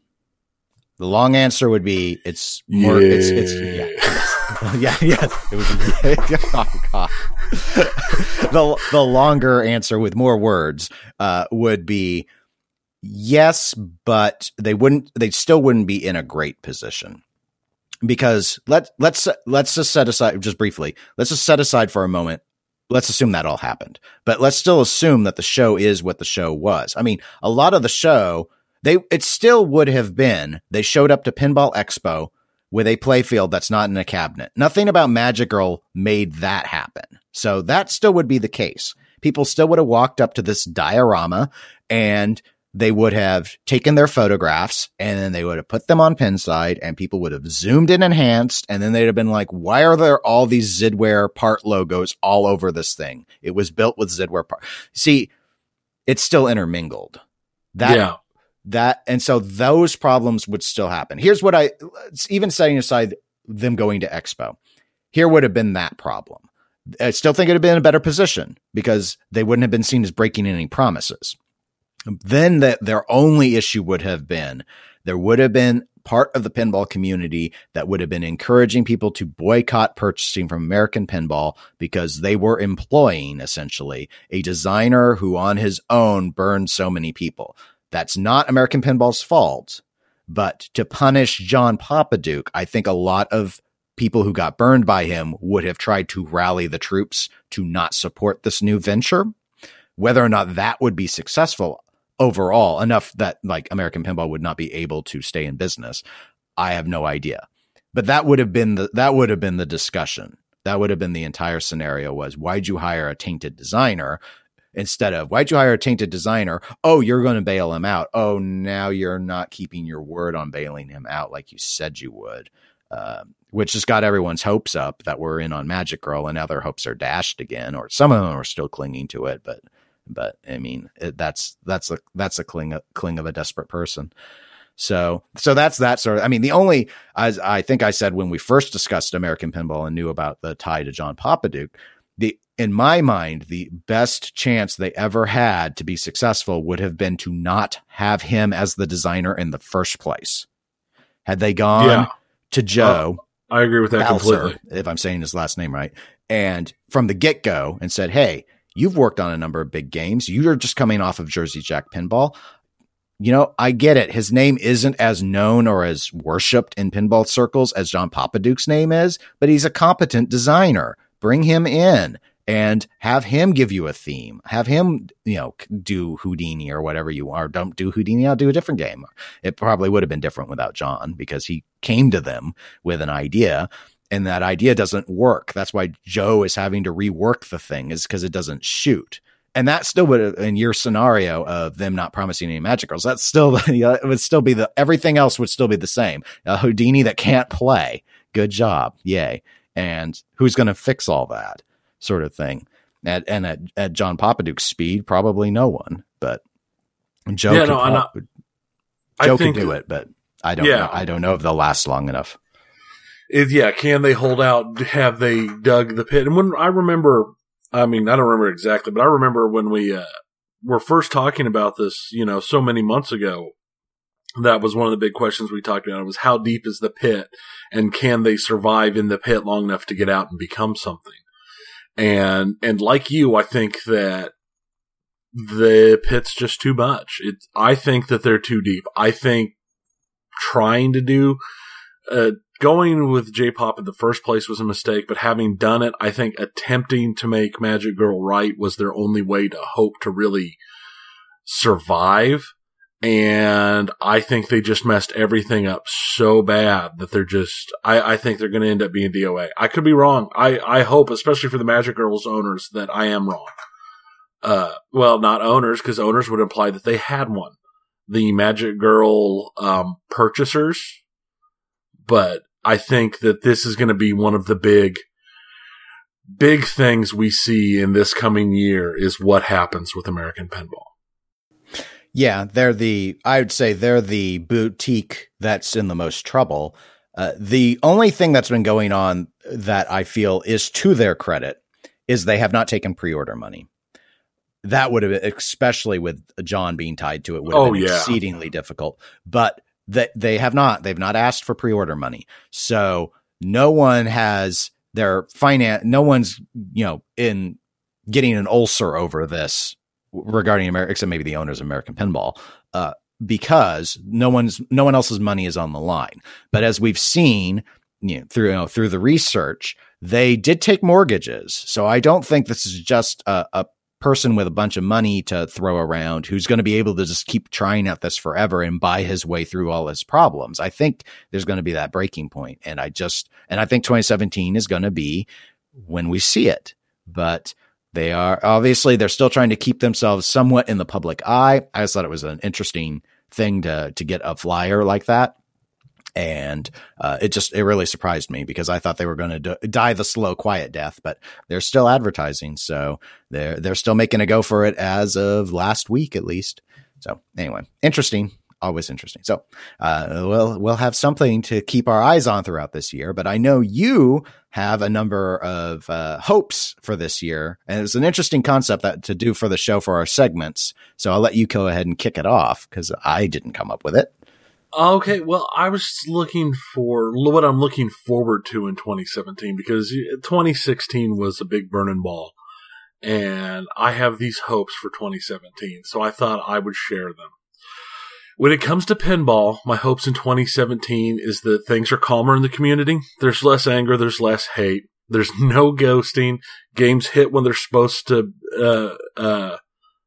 The long answer would be it's more. Yeah. It's it's yeah, yeah, (laughs) yeah. It would be. (laughs) oh God. the the longer answer with more words uh, would be yes, but they wouldn't. They still wouldn't be in a great position because let let's let's just set aside just briefly. Let's just set aside for a moment. Let's assume that all happened, but let's still assume that the show is what the show was. I mean, a lot of the show they it still would have been they showed up to Pinball Expo with a playfield that's not in a cabinet. Nothing about Magic Girl made that happen. So that still would be the case. People still would have walked up to this diorama and they would have taken their photographs and then they would have put them on Pinside and people would have zoomed in enhanced and then they'd have been like, why are there all these Zidware part logos all over this thing? It was built with Zidware part. See, it's still intermingled. That yeah that and so those problems would still happen. Here's what I even setting aside them going to Expo. Here would have been that problem. I still think it would have been a better position because they wouldn't have been seen as breaking any promises. Then that their only issue would have been there would have been part of the pinball community that would have been encouraging people to boycott purchasing from American Pinball because they were employing essentially a designer who on his own burned so many people. That's not American Pinball's fault. But to punish John Popadiuk, I think a lot of people who got burned by him would have tried to rally the troops to not support this new venture. Whether or not that would be successful overall, enough that like American Pinball would not be able to stay in business, I have no idea. But that would have been the that would have been the discussion. That would have been the entire scenario was why'd you hire a tainted designer instead of why'd you hire a tainted designer? Oh, you're going to bail him out. Oh, now you're not keeping your word on bailing him out like you said you would. Uh, which has got everyone's hopes up that we're in on Magic Girl, and now their hopes are dashed again, or some of them are still clinging to it. But, but I mean, it, that's that's a that's a cling cling of a desperate person. So, so that's that sort of. I mean, the only as I think I said when we first discussed American Pinball and knew about the tie to John Popadiuk, the in my mind, the best chance they ever had to be successful would have been to not have him as the designer in the first place. Had they gone yeah. to Joe, uh, I agree with that Balcer, completely. If I'm saying his last name right, and from the get go, and said, "Hey, you've worked on a number of big games. You're just coming off of Jersey Jack Pinball. You know, I get it. His name isn't as known or as worshipped in pinball circles as John Popadiuk's name is, but he's a competent designer. Bring him in and have him give you a theme. Have him, you know, do Houdini or whatever you are. Don't do Houdini. I'll do a different game. It probably would have been different without John because he came to them with an idea and that idea doesn't work. That's why Joe is having to rework the thing is because it doesn't shoot. And that still would, in your scenario of them not promising any magic girls, that's still, it (laughs) would still be the, everything else would still be the same. A Houdini that can't play. Good job. Yay. And who's going to fix all that? Sort of thing. At, and at, at John Popadiuk's speed, probably no one. But Joe, yeah, could, no, not, Joe think, could do it, but I don't. Yeah. Know, I don't know if they'll last long enough. It, yeah, can they hold out? Have they dug the pit? And when I remember, I mean, I don't remember exactly, but I remember when we uh, were first talking about this, you know, so many months ago. That was one of the big questions we talked about. Was how deep is the pit, and can they survive in the pit long enough to get out and become something? And, and like you, I think that the pit's just too much. It, I think that they're too deep. I think trying to do, uh, going with J-pop in the first place was a mistake, but having done it, I think attempting to make Magic Girl right was their only way to hope to really survive. And I think they just messed everything up so bad that they're just, I, I think they're going to end up being DOA. I could be wrong. I, I hope, especially for the Magic Girls owners, that I am wrong. Uh, well, not owners, because owners would imply that they had one. the Magic Girl um, purchasers, but I think that this is going to be one of the big, big things we see in this coming year is what happens with American Pinball. Yeah, they're the, I would say they're the boutique that's in the most trouble. Uh, the only thing that's been going on that I feel is to their credit is they have not taken pre order money. That would have, been, especially with John being tied to it, would have Oh, been yeah. exceedingly difficult. But they, they have not, they've not asked for pre order money. So no one has their finance, no one's, you know, in getting an ulcer over this regarding America, except maybe the owners of American Pinball, uh, because no one's no one else's money is on the line. But as we've seen, you know, through you know, through the research, they did take mortgages. So I don't think this is just a, a person with a bunch of money to throw around who's going to be able to just keep trying at this forever and buy his way through all his problems. I think there's going to be that breaking point, and I just and I think 2017 is going to be when we see it. But they are obviously they're still trying to keep themselves somewhat in the public eye. I just thought it was an interesting thing to to get a flyer like that. And uh, it just it really surprised me because I thought they were going to die the slow, quiet death, but they're still advertising, so they're they're still making a go for it as of last week at least. So anyway, interesting, always interesting. So uh, we'll we'll have something to keep our eyes on throughout this year. But I know you have a number of uh, hopes for this year, and it's an interesting concept that to do for the show for our segments. So I'll let you go ahead and kick it off because I didn't come up with it. Okay, well, I was looking for what I'm looking forward to in 2017 because 2016 was a big burning ball, and I have these hopes for 2017, so I thought I would share them. When it comes to pinball, my hopes in 2017 is that things are calmer in the community. There's less anger, there's less hate, there's no ghosting. Games hit when they're supposed to, uh, uh,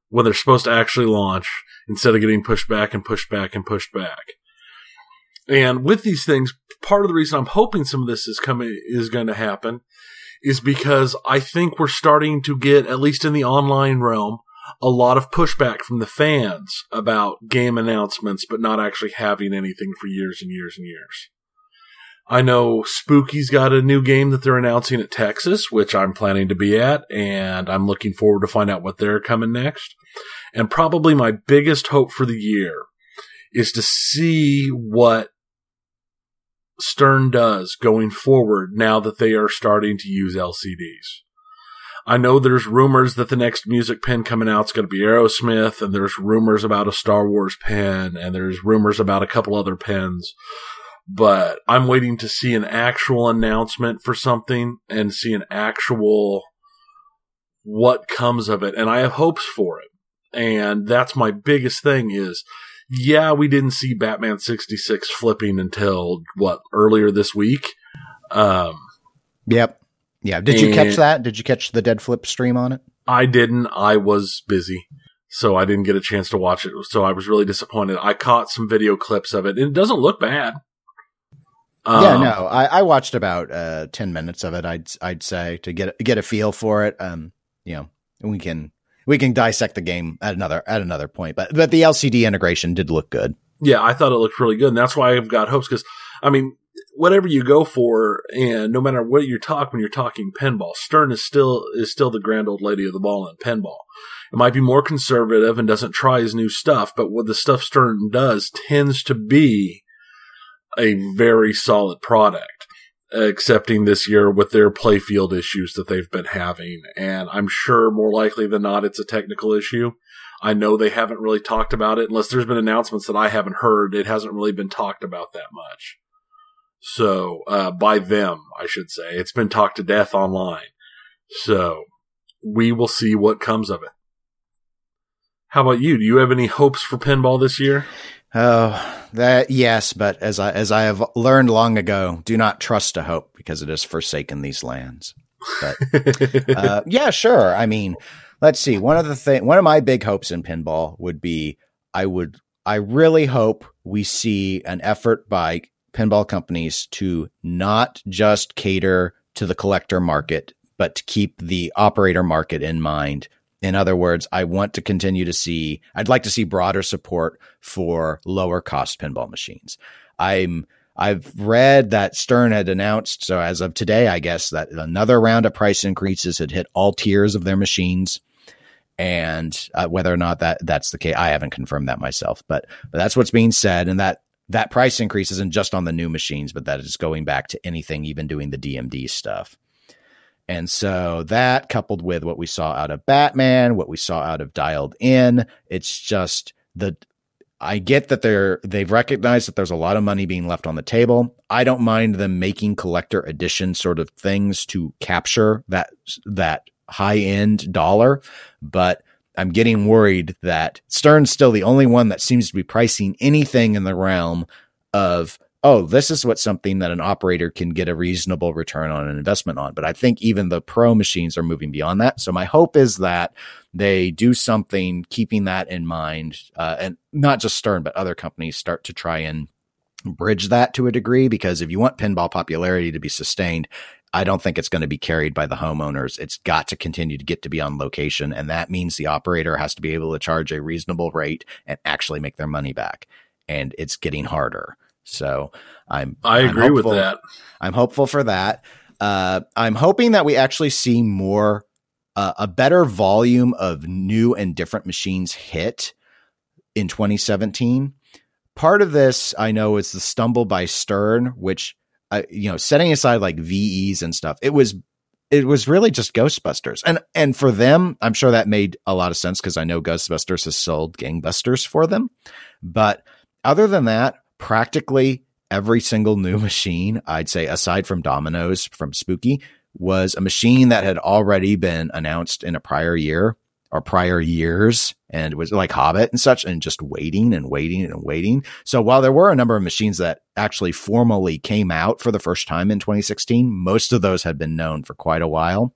when they're supposed to actually launch instead of getting pushed back and pushed back and pushed back. And with these things, part of the reason I'm hoping some of this is coming is going to happen is because I think we're starting to get, at least in the online realm, a lot of pushback from the fans about game announcements, but not actually having anything for years and years and years. I know Spooky's got a new game that they're announcing at Texas, which I'm planning to be at, and I'm looking forward to find out what they're coming next. And probably my biggest hope for the year is to see what Stern does going forward now that they are starting to use LCDs. I know there's rumors that the next music pen coming out is going to be Aerosmith, and there's rumors about a Star Wars pen, and there's rumors about a couple other pens. But I'm waiting to see an actual announcement for something and see an actual what comes of it. And I have hopes for it. And that's my biggest thing is yeah, we didn't see Batman 66 flipping until what earlier this week. Um, Yep. Yeah. Did you catch that? Did you catch the dead flip stream on it? I didn't. I was busy, so I didn't get a chance to watch it. So I was really disappointed. I caught some video clips of it, and it doesn't look bad. yeah, Um, no, I, I watched about uh, ten minutes of it. I'd I'd say to get get a feel for it. Um, you know, we can we can dissect the game at another at another point. But but the LCD integration did look good. yeah, I thought it looked really good, and that's why I've got hopes. Because I mean, whatever you go for, and no matter what you talk when you're talking pinball, Stern is still is still the grand old lady of the ball in pinball. It might be more conservative and doesn't try his new stuff, but what the stuff Stern does tends to be a very solid product. Excepting this year with their playfield issues that they've been having, and I'm sure more likely than not it's a technical issue. I know they haven't really talked about it unless there's been announcements that I haven't heard. It hasn't really been talked about that much. So, uh, by them, I should say. It's been talked to death online. So, we will see what comes of it. How about you? Do you have any hopes for pinball this year? Oh, that yes, but as I as I have learned long ago, do not trust a hope because it has forsaken these lands. But (laughs) uh, yeah, sure. I mean, let's see. One of the thing, one of my big hopes in pinball would be I would, I really hope we see an effort by pinball companies to not just cater to the collector market, but to keep the operator market in mind In other words, I want to continue to see, I'd like to see broader support for lower cost pinball machines. I'm, I've read that Stern had announced, so as of today, I guess that another round of price increases had hit all tiers of their machines. And uh, whether or not that that's the case, I haven't confirmed that myself, but, but that's what's being said. And that that price increase isn't just on the new machines, but that is going back to anything, even doing the DMD stuff. And so that coupled with what we saw out of Batman, what we saw out of Dialed In, it's just the I get that they're they've recognized that there's a lot of money being left on the table. I don't mind them making collector edition sort of things to capture that that high end dollar, but I'm getting worried that Stern's still the only one that seems to be pricing anything in the realm of oh, this is what something that an operator can get a reasonable return on an investment on. But I think even the pro machines are moving beyond that. So my hope is that they do something keeping that in mind, uh, and not just Stern, but other companies start to try and bridge that to a degree. Because if you want pinball popularity to be sustained, I don't think it's going to be carried by the homeowners. It's got to continue to get to be on location. And that means the operator has to be able to charge a reasonable rate and actually make their money back. And it's getting harder. So I'm I agree I'm with that. I'm hopeful for that. Uh, I'm hoping that we actually see more uh, a better volume of new and different machines hit in 2017. Part of this I know is the stumble by Stern, which uh, you know, setting aside like VEs and stuff, it was it was really just Ghostbusters. And and for them, I'm sure that made a lot of sense because I know Ghostbusters has sold gangbusters for them. But other than that, practically every single new (laughs) machine, I'd say, aside from Dominoes from Spooky, was a machine that had already been announced in a prior year or prior years and was like Hobbit and such, and just waiting and waiting and waiting. So while there were a number of machines that actually formally came out for the first time in 2016, most of those had been known for quite a while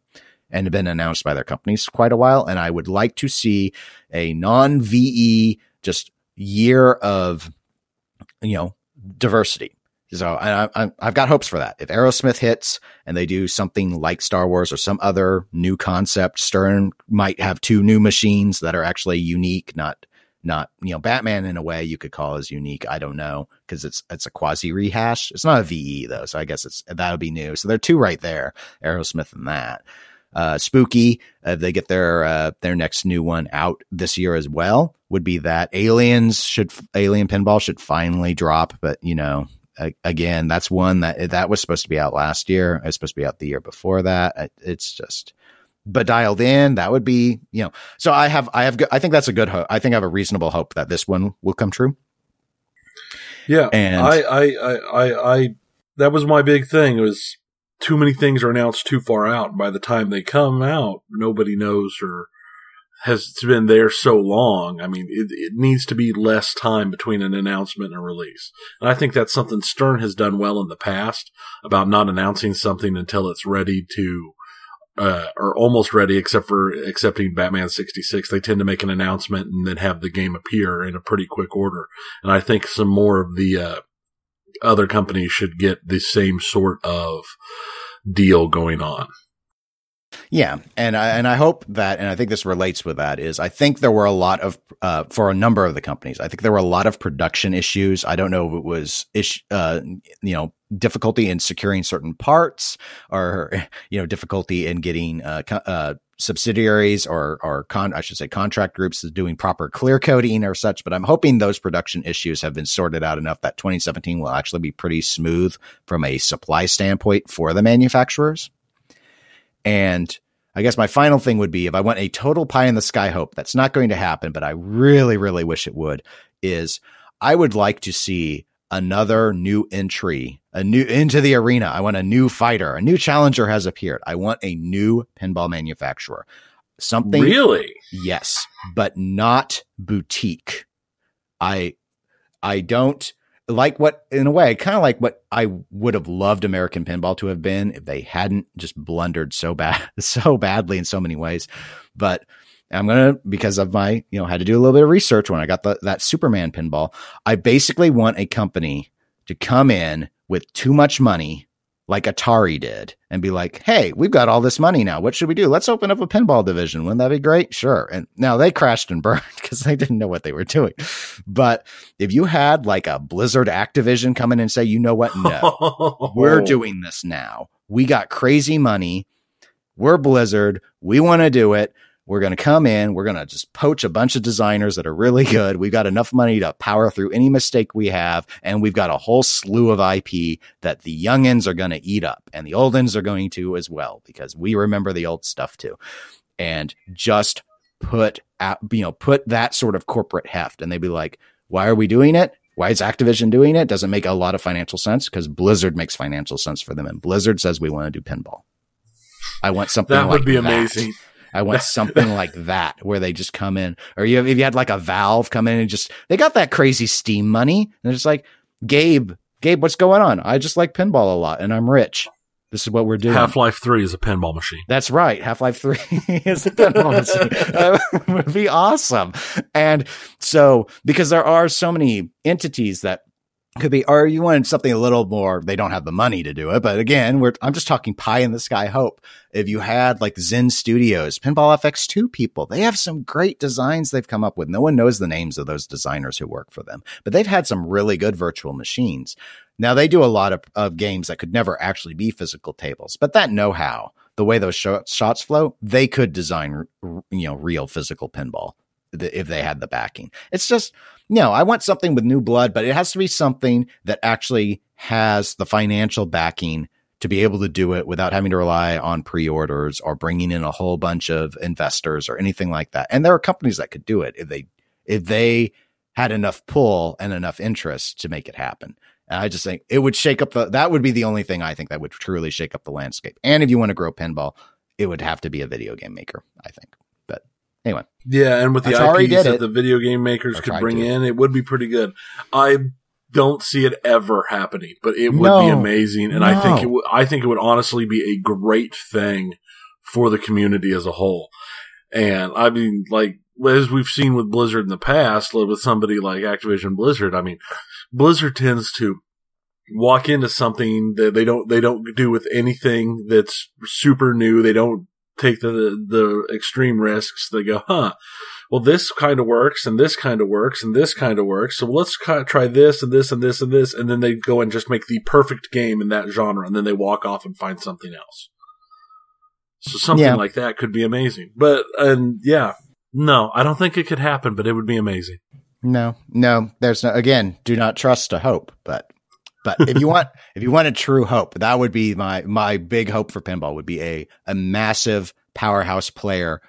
and had been announced by their companies quite a while. And I would like to see a non VE just year of you know, diversity. So I, I, I've got hopes for that. If Aerosmith hits and they do something like Star Wars or some other new concept, Stern might have two new machines that are actually unique, not not you know Batman in a way you could call as unique. I don't know because it's it's a quasi rehash. It's not a VE though, so I guess it's that would be new. So there are two right there, Aerosmith and that. Uh, Spooky, uh, they get their uh, their next new one out this year as well. Would be that Aliens should Alien Pinball should finally drop, but you know, again, that's one that that was supposed to be out last year. It was supposed to be out the year before that. It's just, but dialed in, that would be you know. So I have I have I think that's a good hope. I think I have a reasonable hope that this one will come true. Yeah, and I I I I, I that was my big thing was too many things are announced too far out. By the time they come out, nobody knows or has been there so long. I mean, it, it, needs to be less time between an announcement and a release. And I think that's something Stern has done well in the past about not announcing something until it's ready to, uh, or almost ready, except for accepting Batman 66. They tend to make an announcement and then have the game appear in a pretty quick order. And I think some more of the, uh, other companies should get the same sort of deal going on. Yeah, and I, and I hope that, and I think this relates with that is I think there were a lot of uh, for a number of the companies. I think there were a lot of production issues. I don't know if it was ish, uh, you know difficulty in securing certain parts or you know difficulty in getting uh, uh, subsidiaries or or con I should say contract groups doing proper clear coding or such. But I'm hoping those production issues have been sorted out enough that 2017 will actually be pretty smooth from a supply standpoint for the manufacturers. And I guess my final thing would be if I want a total pie in the sky hope, that's not going to happen, but I really, really wish it would, is I would like to see another new entry, a new into the arena. I want a new fighter, a new challenger has appeared. I want a new pinball manufacturer. Something really, yes, but not boutique. I, I don't like what, in a way, kind of like what I would have loved American Pinball to have been if they hadn't just blundered so bad, (laughs) so badly in so many ways. But I'm gonna because of my, you know, had to do a little bit of research when I got the, that Superman pinball. I basically want a company to come in with too much money like Atari did and be like, Hey, we've got all this money now. What should we do? Let's open up a pinball division. Wouldn't that be great? Sure. And now they crashed and burned (laughs) because they didn't know what they were doing. But if you had like a Blizzard Activision come in and say, you know what? No, (laughs) we're doing this now. We got crazy money. We're Blizzard. We want to do it. We're going to come in. We're going to just poach a bunch of designers that are really good. We've got enough money to power through any mistake we have. And we've got a whole slew of IP that the youngins are going to eat up and the old oldins are going to as well, because we remember the old stuff too. And just put out, you know, put that sort of corporate heft and they'd be like, why are we doing it? Why is Activision doing it? Doesn't make a lot of financial sense because Blizzard makes financial sense for them. And Blizzard says we want to do pinball. I want something that would like be that. amazing. I want (laughs) something like that where they just come in, or you if you had like a Valve come in and just they got that crazy Steam money, and they're just like, Gabe, Gabe, what's going on? I just like pinball a lot, and I'm rich. This is what we're doing. Half Life Three is a pinball machine. That's right. Half Life 3 (laughs) is a pinball machine. That would be awesome. And so, because there are so many entities that could be, or you wanted something a little more, they don't have the money to do it. But again, we're, I'm just talking pie in the sky hope. If you had like Zen Studios, Pinball FX2 people, they have some great designs they've come up with. No one knows the names of those designers who work for them, but they've had some really good virtual machines. Now they do a lot of, of games that could never actually be physical tables, but that know how, the way those sh- shots flow, they could design, you know, real physical pinball if they had the backing. It's just, know, I want something with new blood, but it has to be something that actually has the financial backing to be able to do it without having to rely on pre-orders or bringing in a whole bunch of investors or anything like that. And there are companies that could do it if they if they had enough pull and enough interest to make it happen. And I just think it would shake up the that would be the only thing I think that would truly shake up the landscape. And if you want to grow pinball, it would have to be a video game maker, I think. Anyway. Yeah, and with the Atari IPs that it. the video game makers could bring to. in, it would be pretty good. I don't see it ever happening, but it would be amazing, and I think it would. I think it would honestly be a great thing for the community as a whole. And I mean, like as we've seen with Blizzard in the past, like, with somebody like Activision Blizzard, I mean, Blizzard tends to walk into something that they don't they don't do with anything that's super new. They don't take the the extreme risks. They go, huh? Well, this kind of works, and this kind of works, and this kind of works. So let's try this and this and this and this, and then they go and just make the perfect game in that genre, and then they walk off and find something else. So something Yeah. like that could be amazing. But and yeah, no, I don't think it could happen, but it would be amazing. No, no, there's no, again, do not trust to hope, but, but if you want, if you want a true hope, that would be my, my big hope for pinball would be a, a massive powerhouse player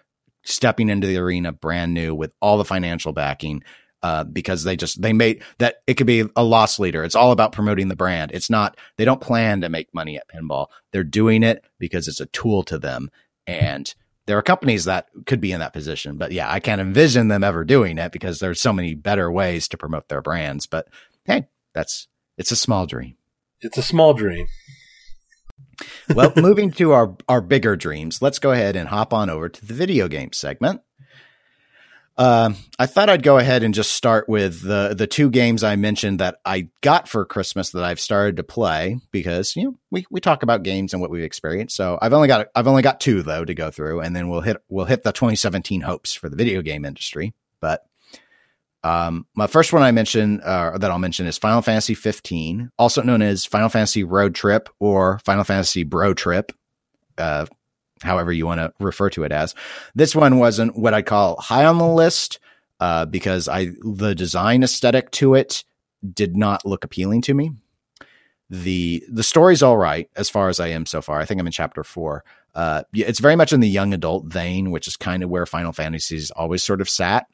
stepping into the arena brand new with all the financial backing. Uh, because they just, they made that it could be a loss leader. It's all about promoting the brand. It's not, they don't plan to make money at pinball. They're doing it because it's a tool to them. And, there are companies that could be in that position, but yeah, I can't envision them ever doing it because there's so many better ways to promote their brands. But hey, that's it's a small dream. It's a small dream. Well, (laughs) moving to our our bigger dreams, let's go ahead and hop on over to the video game segment. Um, I thought I'd go ahead and just start with the the two games I mentioned that I got for Christmas that I've started to play because you know we we talk about games and what we've experienced. So I've only got I've only got two though to go through, and then we'll hit we'll hit the 2017 hopes for the video game industry. But um, my first one I mentioned uh, that I'll mention is Final Fantasy 15, also known as Final Fantasy Road Trip or Final Fantasy Bro Trip. Uh, however you want to refer to it as. This one wasn't what I call high on the list uh, because I the design aesthetic to it did not look appealing to me. the The story's all right as far as I am so far. I think I'm in chapter four. Uh, it's very much in the young adult vein, which is kind of where Final Fantasy's always sort of sat.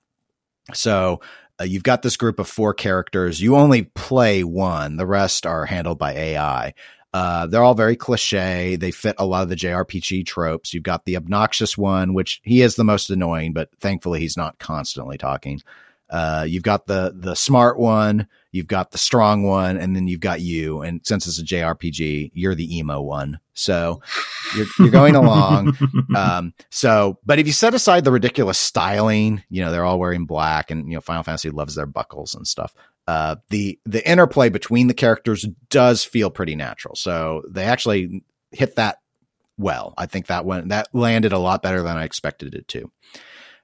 So uh, you've got this group of four characters. You only play one; the rest are handled by AI. Uh, they're all very cliche. They fit a lot of the JRPG tropes. You've got the obnoxious one, which he is the most annoying, but thankfully he's not constantly talking. Uh, you've got the the smart one, you've got the strong one, and then you've got you. And since it's a JRPG, you're the emo one. So you're you're going along. (laughs) Um, so, but if you set aside the ridiculous styling, you know they're all wearing black, and you know Final Fantasy loves their buckles and stuff. uh, the the interplay between the characters does feel pretty natural. So they actually hit that well. I think that went that landed a lot better than I expected it to.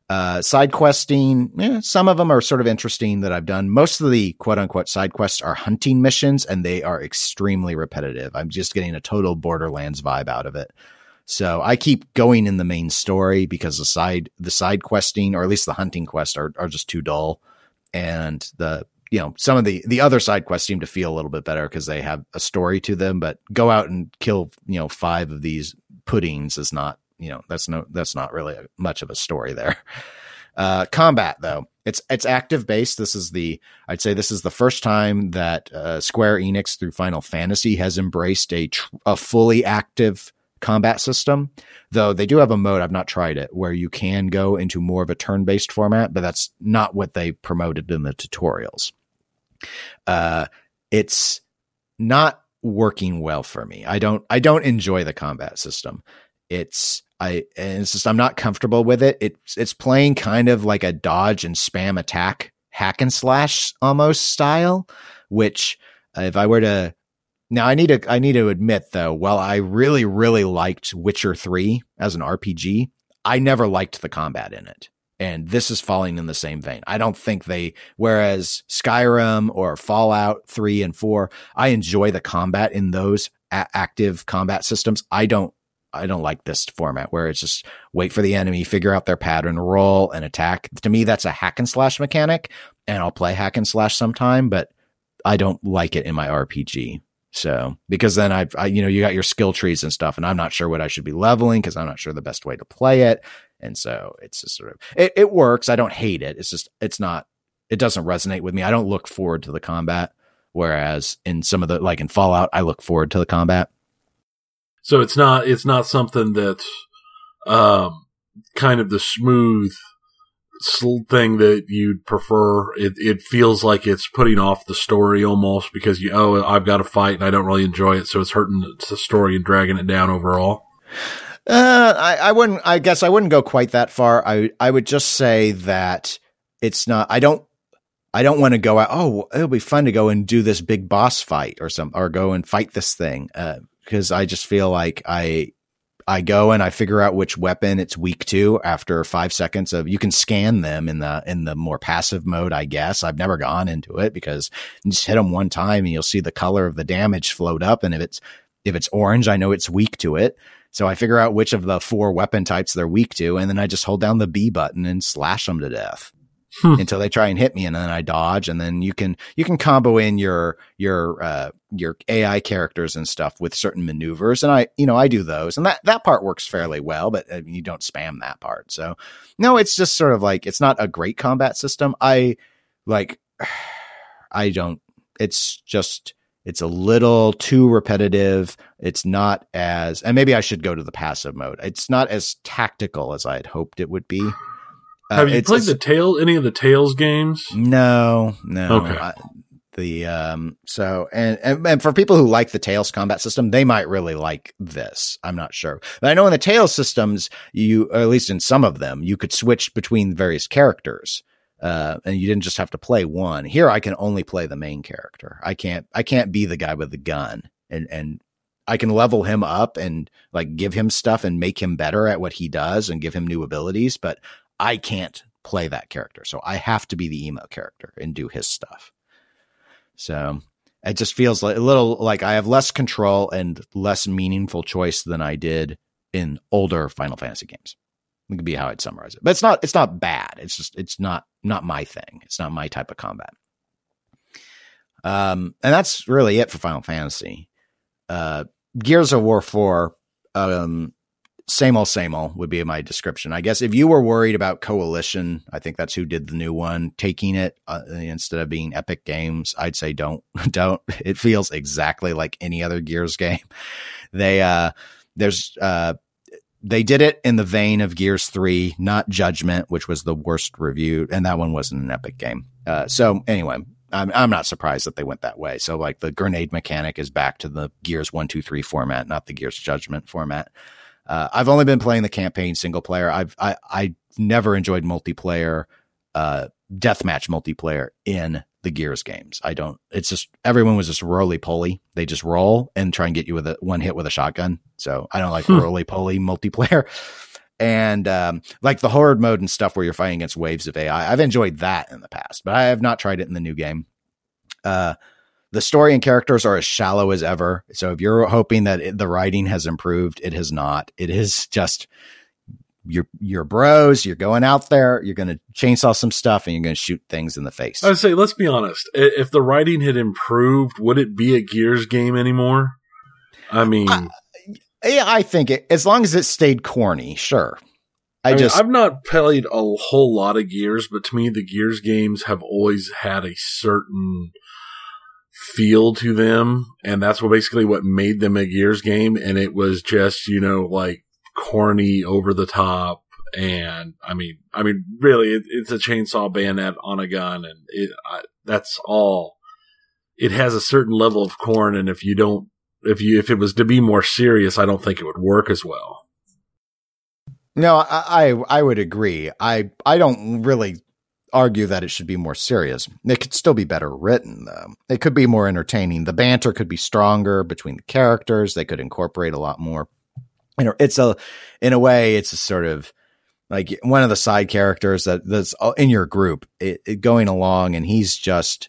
Uh, side questing, eh, some of them are sort of interesting that I've done. Most of the quote unquote side quests are hunting missions and they are extremely repetitive. I'm just getting a total Borderlands vibe out of it. So I keep going in the main story because the side, the side questing, or at least the hunting quests are, are just too dull. And the, you know, some of the, the other side quests seem to feel a little bit better because they have a story to them, but go out and kill, you know, five of these puddings is not you know that's no that's not really much of a story there. Uh, combat though it's it's active based. This is the I'd say this is the first time that uh, Square Enix through Final Fantasy has embraced a tr- a fully active combat system. Though they do have a mode I've not tried it where you can go into more of a turn based format, but that's not what they promoted in the tutorials. Uh, it's not working well for me. I don't I don't enjoy the combat system. It's I and it's just I'm not comfortable with it. It's it's playing kind of like a dodge and spam attack hack and slash almost style, which uh, if I were to now I need to I need to admit though, while I really really liked Witcher 3 as an RPG, I never liked the combat in it. And this is falling in the same vein. I don't think they, whereas Skyrim or Fallout 3 and 4, I enjoy the combat in those a- active combat systems. I don't I don't like this format where it's just wait for the enemy, figure out their pattern, roll and attack. To me, that's a hack and slash mechanic, and I'll play hack and slash sometime, but I don't like it in my RPG. So because then I've, I, you know, you got your skill trees and stuff, and I'm not sure what I should be leveling because I'm not sure the best way to play it, and so it's just sort of it, it works. I don't hate it. It's just it's not. It doesn't resonate with me. I don't look forward to the combat. Whereas in some of the like in Fallout, I look forward to the combat. So it's not it's not something that's um, kind of the smooth thing that you'd prefer. It it feels like it's putting off the story almost because you oh I've got to fight and I don't really enjoy it, so it's hurting the story and dragging it down overall. Uh, I, I wouldn't. I guess I wouldn't go quite that far. I I would just say that it's not. I don't. I don't want to go out. Oh, it'll be fun to go and do this big boss fight or some, or go and fight this thing. Uh, because I just feel like I I go and I figure out which weapon it's weak to after five seconds of you can scan them in the in the more passive mode, I guess. I've never gone into it because you just hit them one time and you'll see the color of the damage float up. And if it's if it's orange, I know it's weak to it. So I figure out which of the four weapon types they're weak to, and then I just hold down the B button and slash them to death hmm. until they try and hit me, and then I dodge, and then you can you can combo in your your uh, your AI characters and stuff with certain maneuvers, and I you know I do those, and that that part works fairly well, but uh, you don't spam that part. So no, it's just sort of like it's not a great combat system. I like (sighs) I don't. It's just it's a little too repetitive. It's not as, and maybe I should go to the passive mode. It's not as tactical as I had hoped it would be. Uh, Have you played the tail Any of the Tales games? No, no. Okay. I, the um so and, and and for people who like the Tales combat system, they might really like this. I'm not sure, but I know in the Tales systems, you at least in some of them, you could switch between various characters. Uh, and you didn't just have to play one. Here, I can only play the main character. I can't. I can't be the guy with the gun and and I can level him up and like give him stuff and make him better at what he does and give him new abilities, but I can't play that character. So I have to be the emo character and do his stuff. So it just feels like a little like I have less control and less meaningful choice than I did in older Final Fantasy games. It could be how I'd summarize it. But it's not it's not bad. It's just it's not not my thing. It's not my type of combat. Um and that's really it for Final Fantasy. Uh Gears of War 4 um same old, same old would be my description. I guess if you were worried about Coalition, I think that's who did the new one, taking it uh, instead of being Epic Games, I'd say don't, (laughs) don't. It feels exactly like any other Gears game. They, uh, there's, uh, they did it in the vein of Gears 3, not Judgment, which was the worst reviewed, and that one wasn't an Epic game. Uh, so anyway, I'm, I'm not surprised that they went that way. So like the grenade mechanic is back to the Gears 1, 2, 3 format, not the Gears Judgment format. Uh, I've only been playing the campaign single player. I've I I never enjoyed multiplayer. Uh, deathmatch multiplayer in the Gears games. I don't. It's just everyone was just roly poly. They just roll and try and get you with a one hit with a shotgun. So I don't like hmm. roly poly (laughs) multiplayer. And um, like the horde mode and stuff where you're fighting against waves of AI, I've enjoyed that in the past, but I have not tried it in the new game. Uh, the story and characters are as shallow as ever. So if you're hoping that it, the writing has improved, it has not. It is just your your bros. You're going out there. You're going to chainsaw some stuff, and you're going to shoot things in the face. I say, let's be honest. If the writing had improved, would it be a Gears game anymore? I mean, uh, yeah, I think it, as long as it stayed corny, sure. I, I mean, just I've not played a whole lot of Gears, but to me, the Gears games have always had a certain feel to them, and that's what basically what made them a Gears game. And it was just you know like corny, over the top, and I mean, I mean, really, it, it's a chainsaw bayonet on a gun, and it I, that's all. It has a certain level of corn, and if you don't, if you if it was to be more serious, I don't think it would work as well. No, I I, I would agree. I I don't really argue that it should be more serious. It could still be better written, though. It could be more entertaining. The banter could be stronger between the characters. They could incorporate a lot more you know, it's a, in a way, it's a sort of like one of the side characters that that's in your group it, it going along and he's just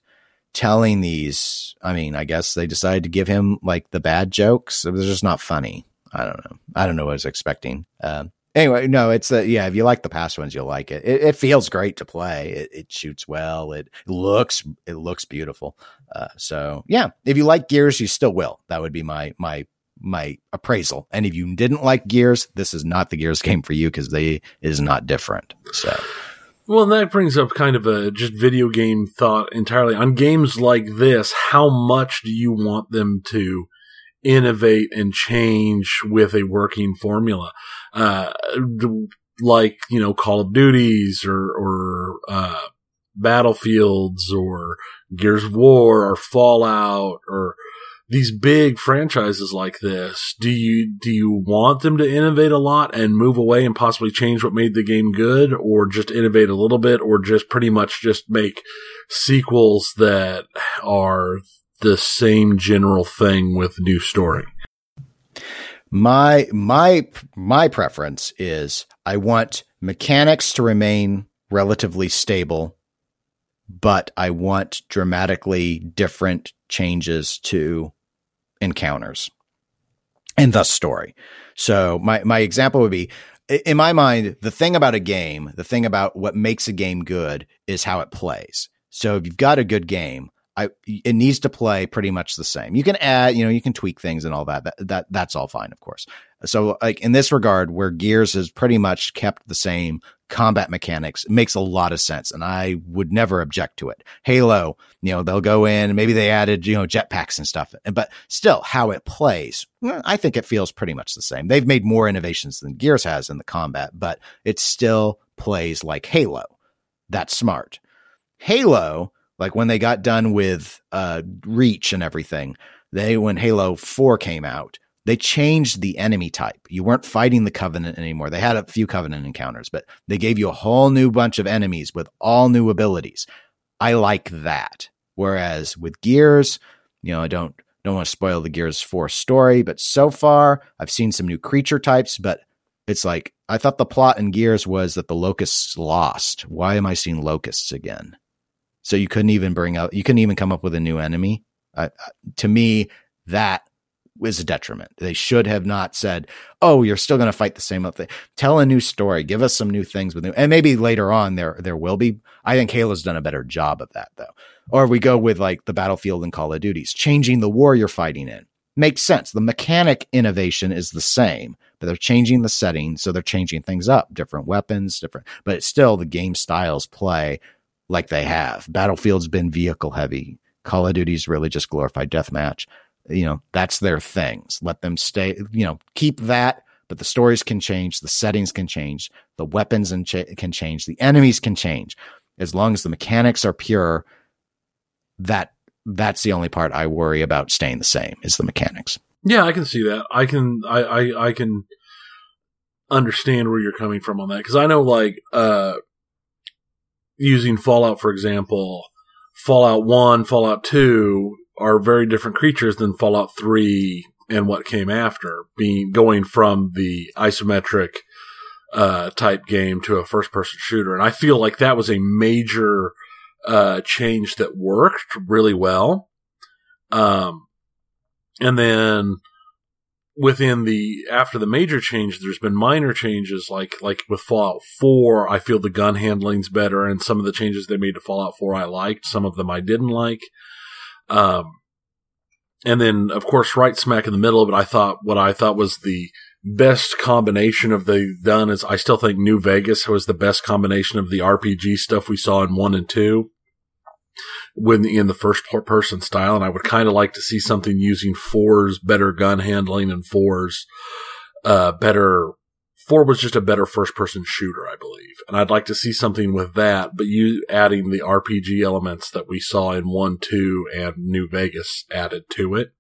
telling these, I mean, I guess they decided to give him like the bad jokes. It was just not funny. I don't know. I don't know what I was expecting. Um, anyway, no, it's a, yeah, if you like the past ones, you'll like it. It, it feels great to play. It, it, shoots well. It looks, it looks beautiful. Uh, so yeah, if you like Gears, you still will. That would be my, my my appraisal. And if you didn't like Gears, this is not the Gears (laughs) game for you because they is not different. So. Well, that brings up kind of a just video game thought entirely on games like this. How much do you want them to innovate and change with a working formula? Uh, like, you know, Call of Duties or, or, uh, Battlefields or Gears of War or Fallout or, these big franchises like this, do you do you want them to innovate a lot and move away and possibly change what made the game good, or just innovate a little bit, or just pretty much just make sequels that are the same general thing with new story? My my my preference is I want mechanics to remain relatively stable, but I want dramatically different changes to encounters and thus story. So my, my example would be in my mind, the thing about a game, the thing about what makes a game good is how it plays. So if you've got a good game, I, it needs to play pretty much the same. You can add, you know, you can tweak things and all that. That, that that's all fine, of course. So like in this regard, where Gears has pretty much kept the same combat mechanics it makes a lot of sense. And I would never object to it. Halo, you know, they'll go in, maybe they added, you know, jetpacks and stuff, but still how it plays, I think it feels pretty much the same. They've made more innovations than Gears has in the combat, but it still plays like Halo. That's smart. Halo, like when they got done with uh, Reach and everything, they, when Halo 4 came out, they changed the enemy type. You weren't fighting the Covenant anymore. They had a few Covenant encounters, but they gave you a whole new bunch of enemies with all new abilities. I like that. Whereas with Gears, you know, I don't don't want to spoil the Gears 4 story, but so far I've seen some new creature types, but it's like I thought the plot in Gears was that the locusts lost. Why am I seeing locusts again? So you couldn't even bring up, you couldn't even come up with a new enemy. Uh, to me, that is a detriment. They should have not said, "Oh, you're still going to fight the same thing." Tell a new story. Give us some new things with new, and maybe later on there there will be. I think Halo's done a better job of that though. Or we go with like the Battlefield and Call of Duties, changing the war you're fighting in makes sense. The mechanic innovation is the same, but they're changing the setting, so they're changing things up, different weapons, different. But it's still the game styles play like they have. Battlefield's been vehicle heavy. Call of Duty's really just glorified deathmatch you know, that's their things. Let them stay, you know, keep that, but the stories can change, the settings can change, the weapons and can change, the enemies can change. As long as the mechanics are pure, that that's the only part I worry about staying the same is the mechanics. Yeah, I can see that. I can I I, I can understand where you're coming from on that because I know like uh using Fallout, for example, Fallout 1, Fallout 2 are very different creatures than Fallout 3 and what came after, being going from the isometric uh, type game to a first person shooter. And I feel like that was a major uh, change that worked really well. Um, and then within the after the major change, there's been minor changes like like with Fallout 4. I feel the gun handling's better, and some of the changes they made to Fallout 4 I liked. Some of them I didn't like. Um, and then of course, right smack in the middle of it, I thought what I thought was the best combination of the done is I still think New Vegas was the best combination of the RPG stuff we saw in one and two when in the first person style. And I would kind of like to see something using fours better gun handling and fours, uh, better. Four was just a better first person shooter, I believe. And I'd like to see something with that, but you adding the RPG elements that we saw in one, two and New Vegas added to it.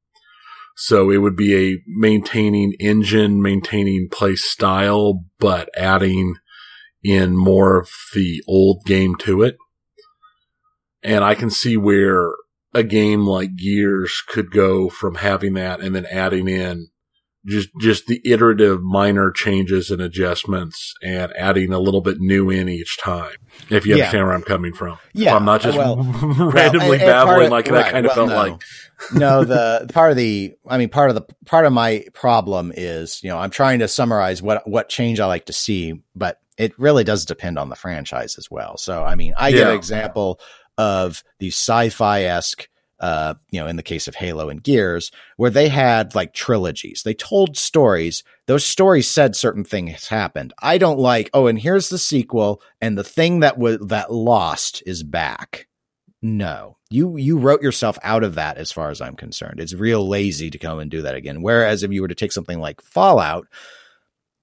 So it would be a maintaining engine, maintaining play style, but adding in more of the old game to it. And I can see where a game like Gears could go from having that and then adding in just just the iterative minor changes and adjustments and adding a little bit new in each time. If you understand yeah. where I'm coming from. Yeah. If I'm not just well, (laughs) randomly well, babbling of, like right, that kind of felt no. like. (laughs) no, the (laughs) part of the I mean part of the part of my problem is, you know, I'm trying to summarize what what change I like to see, but it really does depend on the franchise as well. So I mean, I yeah. give an example of these sci-fi esque uh, you know, in the case of Halo and Gears, where they had like trilogies. They told stories. Those stories said certain things happened. I don't like, oh, and here's the sequel, and the thing that was that lost is back. No. You you wrote yourself out of that as far as I'm concerned. It's real lazy to come and do that again. Whereas if you were to take something like Fallout,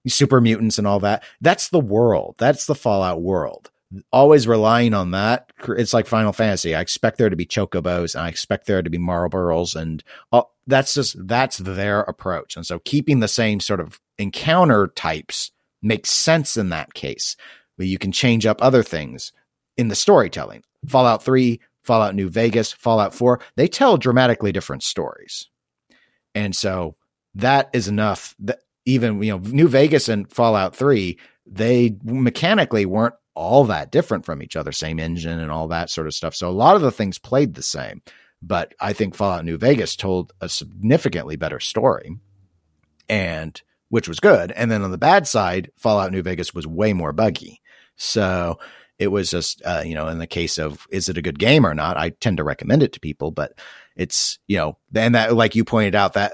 super mutants and all that, that's the world. That's the Fallout world always relying on that. It's like Final Fantasy. I expect there to be chocobos and I expect there to be Malboros and all, that's just, that's their approach. And so keeping the same sort of encounter types makes sense in that case, but you can change up other things in the storytelling. Fallout 3, Fallout New Vegas, Fallout 4, they tell dramatically different stories. And so that is enough that even, you know, New Vegas and Fallout 3, they mechanically weren't all that different from each other, same engine and all that sort of stuff. So a lot of the things played the same, but I think Fallout New Vegas told a significantly better story and which was good. And then on the bad side, Fallout New Vegas was way more buggy. So it was just, uh, you know, in the case of is it a good game or not, I tend to recommend it to people, but it's, you know, and that, like you pointed out, that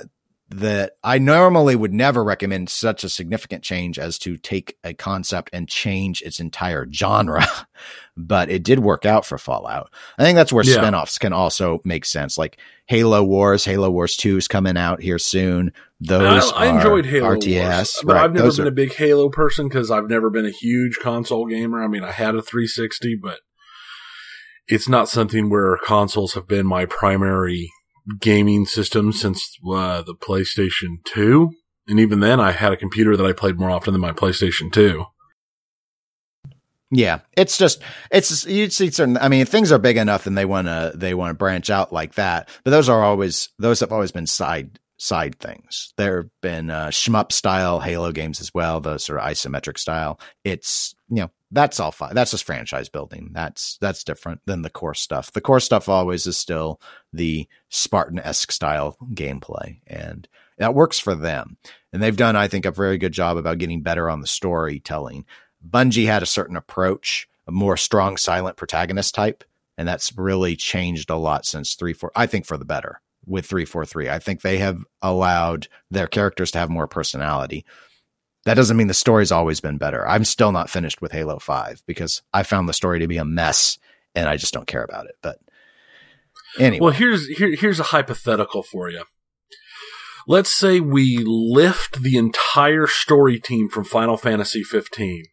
that I normally would never recommend such a significant change as to take a concept and change its entire genre, (laughs) but it did work out for Fallout. I think that's where yeah. spinoffs can also make sense. Like Halo Wars, Halo Wars 2 is coming out here soon. Those I, I enjoyed Halo RTS, Wars, but right, I've never been are, a big Halo person because I've never been a huge console gamer. I mean, I had a 360, but it's not something where consoles have been my primary gaming system since uh, the PlayStation 2. And even then, I had a computer that I played more often than my PlayStation 2. Yeah, it's just it's you'd see certain. I mean, things are big enough, and they want to they want to branch out like that. But those are always those have always been side side things. There have been uh, shmup style Halo games as well, the sort of isometric style. It's you know that's all fine. That's just franchise building. That's that's different than the core stuff. The core stuff always is still the Spartan esque style gameplay, and that works for them. And they've done, I think, a very good job about getting better on the storytelling. Bungie had a certain approach, a more strong, silent protagonist type, and that's really changed a lot since three, four. I think for the better with three, four, three. I think they have allowed their characters to have more personality that doesn't mean the story's always been better. I'm still not finished with Halo 5 because I found the story to be a mess and I just don't care about it. But anyway. Well, here's here, here's a hypothetical for you. Let's say we lift the entire story team from Final Fantasy 15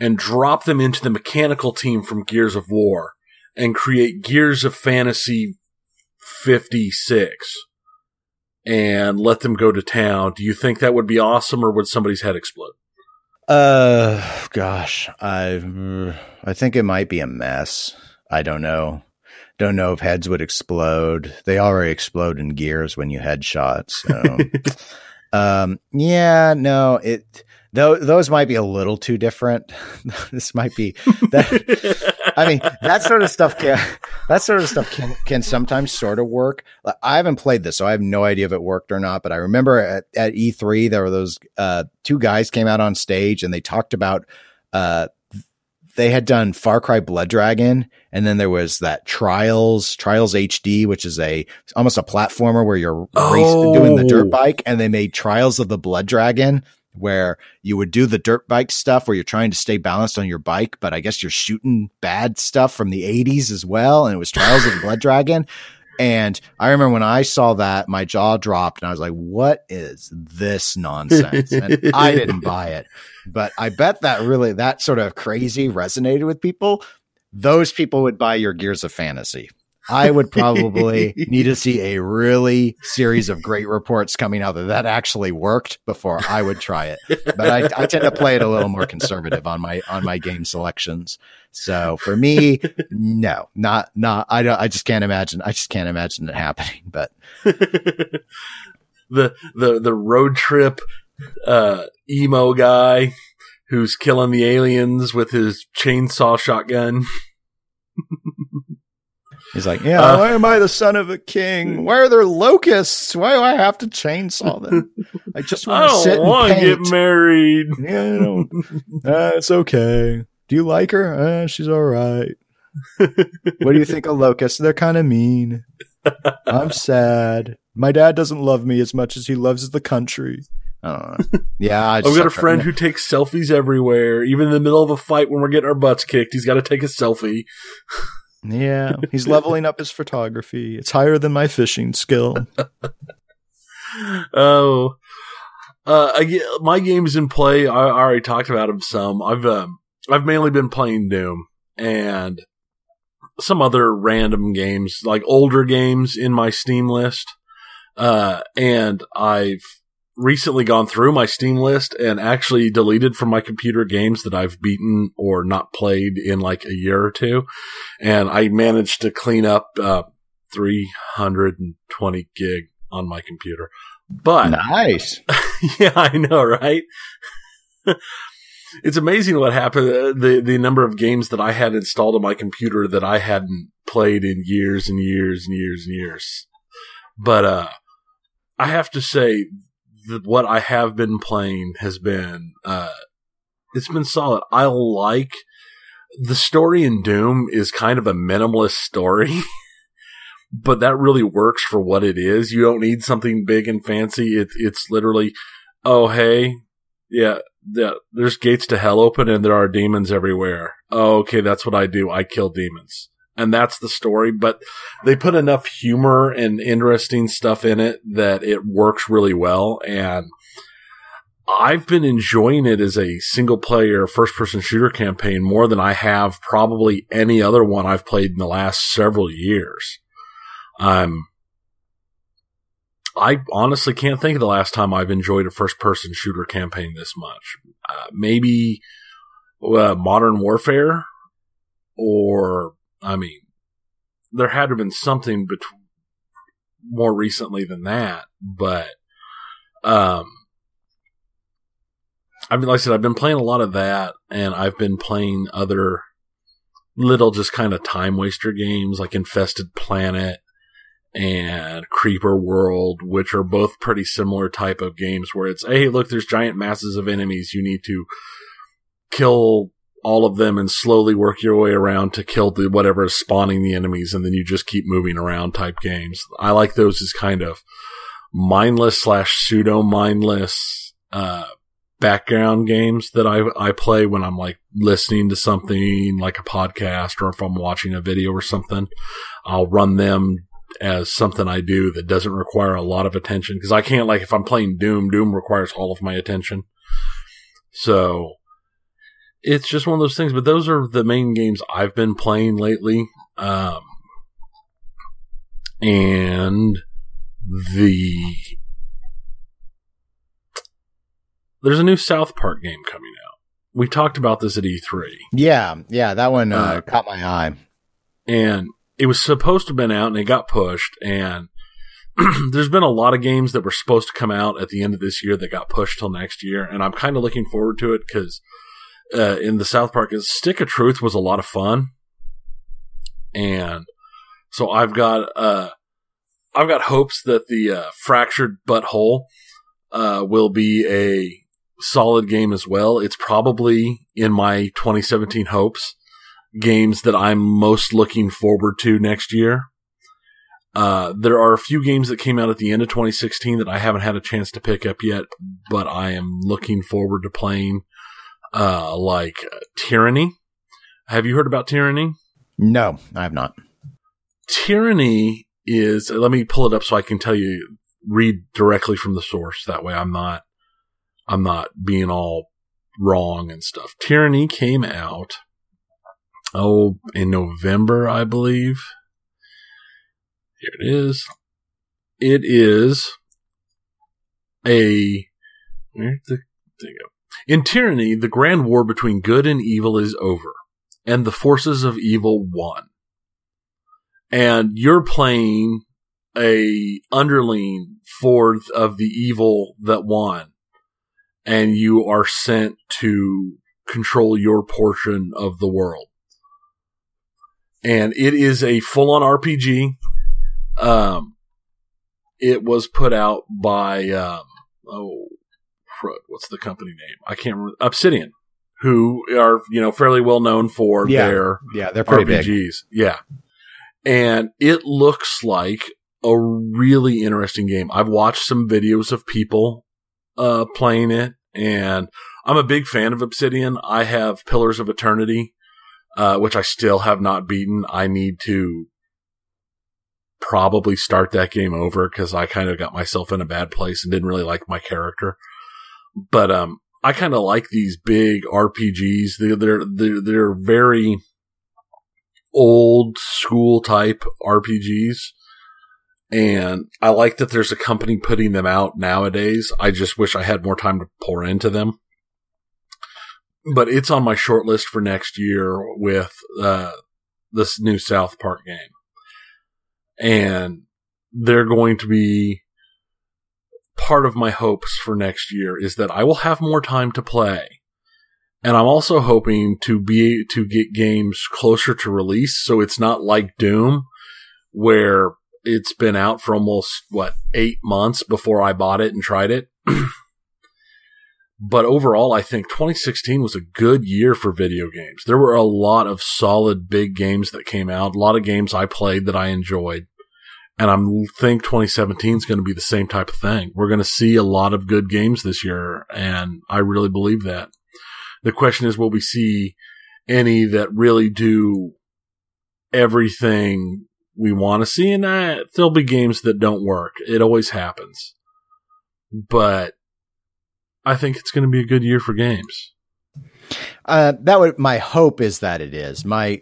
and drop them into the mechanical team from Gears of War and create Gears of Fantasy 56 and let them go to town, do you think that would be awesome or would somebody's head explode? Uh, gosh, I I think it might be a mess. I don't know. Don't know if heads would explode. They already explode in gears when you headshot. So, (laughs) um, yeah, no, it. Though those might be a little too different. (laughs) this might be that. I mean, that sort of stuff can that sort of stuff can can sometimes sort of work. I haven't played this, so I have no idea if it worked or not. But I remember at, at E3 there were those uh, two guys came out on stage and they talked about uh, they had done Far Cry Blood Dragon, and then there was that Trials, Trials HD, which is a almost a platformer where you're oh. racing, doing the dirt oh. bike, and they made Trials of the Blood Dragon, where you would do the dirt bike stuff where you're trying to stay balanced on your bike, but I guess you're shooting bad stuff from the 80s as well. And it was Trials of the Blood Dragon. And I remember when I saw that, my jaw dropped and I was like, what is this nonsense? And I didn't (laughs) buy it. But I bet that really, that sort of crazy resonated with people. Those people would buy your Gears of Fantasy. I would probably (laughs) need to see a really series of great reports coming out that that actually worked before I would try it. But I, I tend to play it a little more conservative on my on my game selections. So for me, no, not not. I don't. I just can't imagine. I just can't imagine it happening. But (laughs) the the the road trip uh, emo guy who's killing the aliens with his chainsaw shotgun. (laughs) He's like, yeah, uh, why am I the son of a king? Why are there locusts? Why do I have to chainsaw them? I just want (laughs) to sit and paint. get married. (laughs) Yeah, uh, it's okay. Do you like her? Uh, she's all right. (laughs) what do you think of locusts? They're kind of mean. I'm sad. My dad doesn't love me as much as he loves the country. Yeah, I have got a friend who takes selfies everywhere, even in the middle of a fight when we're getting our butts kicked. He's got to take a selfie. Yeah, he's leveling up his photography. It's higher than my fishing skill. (laughs) oh, uh, I, my games in play. I, I already talked about them some. I've um, I've mainly been playing Doom and some other random games, like older games in my Steam list. Uh, and I've recently gone through my Steam list and actually deleted from my computer games that I've beaten or not played in like a year or two. And I managed to clean up, uh, 320 gig on my computer. But nice. (laughs) yeah, I know, right? (laughs) it's amazing what happened. Uh, the, the number of games that I had installed on my computer that I hadn't played in years and years and years and years. But, uh, I have to say what I have been playing has been uh, it's been solid. I like the story in Doom is kind of a minimalist story. (laughs) but that really works for what it is. You don't need something big and fancy. It, it's literally, oh, hey, yeah, yeah, there's gates to hell open and there are demons everywhere. Oh, okay, that's what I do. I kill demons and that's the story. But they put enough humor and interesting stuff in it that it works really well. And I've been enjoying it as a single player first person shooter campaign more than I have probably any other one I've played in the last several years. Um, I honestly can't think of the last time I've enjoyed a first person shooter campaign this much. Uh, maybe uh, Modern Warfare or I mean, there had to have been something between more recently than that, but um, I mean, like I said, I've been playing a lot of that, and I've been playing other little, just kind of time waster games like Infested Planet and Creeper World, which are both pretty similar type of games where it's, hey, look, there's giant masses of enemies. You need to kill all of them and slowly work your way around to kill the whatever is spawning the enemies and then you just keep moving around type games. I like those as kind of mindless slash pseudo mindless uh, background games that I I play when I'm like listening to something like a podcast or if I'm watching a video or something. I'll run them as something I do that doesn't require a lot of attention because I can't like if I'm playing Doom, Doom requires all of my attention. So it's just one of those things. But those are the main games I've been playing lately. Um, and the there's a new South Park game coming out. we talked about this at E3. Yeah, yeah, that one uh, Uh, caught my eye. and it was supposed to have been out and it got pushed and (clears throat) there's been a lot of games that were supposed to come out at the end of this year that got pushed till next year and i'm kind of looking forward to it because uh, in the south park is stick of truth was a lot of fun. And so i've got uh i've got hopes that the uh, fractured butthole uh, will be a solid game as well. It's probably in my 2017 hopes games that I'm most looking forward to next year. Uh, there are a few games that came out at the end of 2016 that I haven't had a chance to pick up yet, but I am looking forward to playing, uh, like Tyranny. Have you heard about Tyranny? No, I have not. Tyranny is, let me pull it up so I can tell you, read directly from the source. That way I'm not, I'm not being all wrong and stuff. Tyranny came out, oh, in November, I believe. Here it is. It is a, where'd the thing go? In Tyranny, the grand war between good and evil is over, and the forces of evil won. And you're playing a underling for of the evil that won, and you are sent to control your portion of the world. And it is a full on RPG. Um, it was put out by, um, oh, what's the company name? I can't remember. Obsidian, who are, you know, fairly well known for Yeah. their Yeah, they're pretty big. RPGs. Yeah. And it looks like a really interesting game. I've watched some videos of people uh playing it and I'm a big fan of Obsidian. I have Pillars of Eternity, uh, which I still have not beaten. I need to probably start that game over because I kind of got myself in a bad place and didn't really like my character. But um, I kind of like these big RPGs. They're they're they're, they're very old school type RPGs. And I like that there's a company putting them out nowadays. I just wish I had more time to pour into them. But it's on my short list for next year with uh, this new South Park game. And they're going to be part of my hopes for next year is that I will have more time to play. And I'm also hoping to be, to get games closer to release. So it's not like Doom where it's been out for almost what eight months before I bought it and tried it. (clears throat) but overall, I think 2016 was a good year for video games. There were a lot of solid big games that came out, a lot of games I played that I enjoyed. And I think 2017 is going to be the same type of thing. We're going to see a lot of good games this year, and I really believe that. The question is, will we see any that really do everything we want to see? And that there'll be games that don't work. It always happens. But I think it's going to be a good year for games. Uh, that would my hope is that it is. My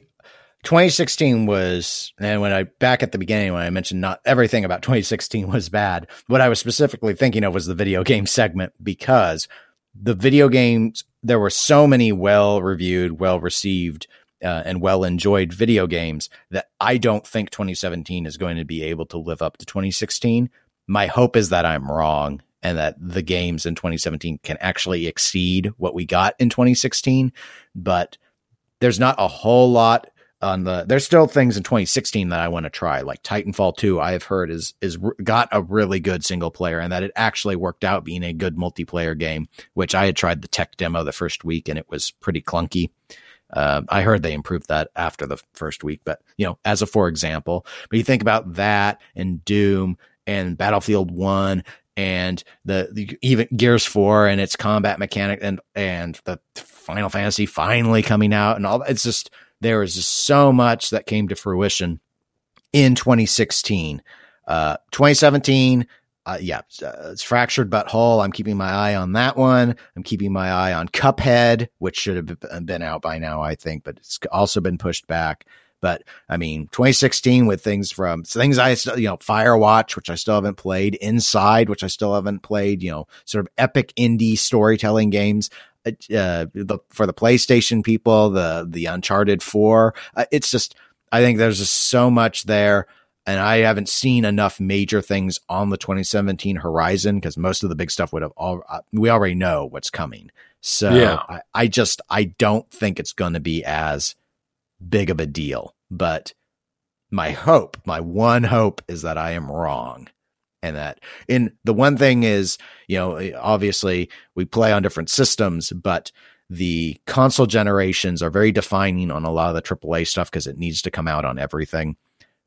2016 was, and when I back at the beginning when I mentioned not everything about (laughs) 2016 was bad, what I was specifically thinking of was the video game segment because the video games there were so many well reviewed, well received, uh, and well enjoyed video games that I don't think 2017 is going to be able to live up to 2016. My hope is that I'm wrong and that the games in 2017 can actually exceed what we got in 2016. But there's not a whole lot on the. There's still things in 2016 that I want to try, like Titanfall 2. I have heard is is got a really good single player, and that it actually worked out being a good multiplayer game. Which I had tried the tech demo the first week, and it was pretty clunky. Uh, I heard they improved that after the first week, but you know, as a for example, but you think about that and Doom and Battlefield One and the, the even Gears Four and its combat mechanic and and the Final Fantasy finally coming out and all. It's just there just so much that came to fruition in 2016. Uh, 2017, uh, yeah, uh, it's fractured but whole. I'm keeping my eye on that one. I'm keeping my eye on Cuphead, which should have been out by now, I think, but it's also been pushed back. But I mean, 2016 with things from things I still, you know, Firewatch, which I still haven't played, Inside, which I still haven't played, you know, sort of epic indie storytelling games. Uh, the, for the PlayStation people, the the Uncharted Four. Uh, it's just I think there's just so much there, and I haven't seen enough major things on the 2017 horizon because most of the big stuff would have all uh, we already know what's coming. So Yeah. I, I just I don't think it's going to be as big of a deal, but my hope, my one hope is that I am wrong. And that in the one thing is, you know, obviously we play on different systems, but the console generations are very defining on a lot of the AAA stuff because it needs to come out on everything.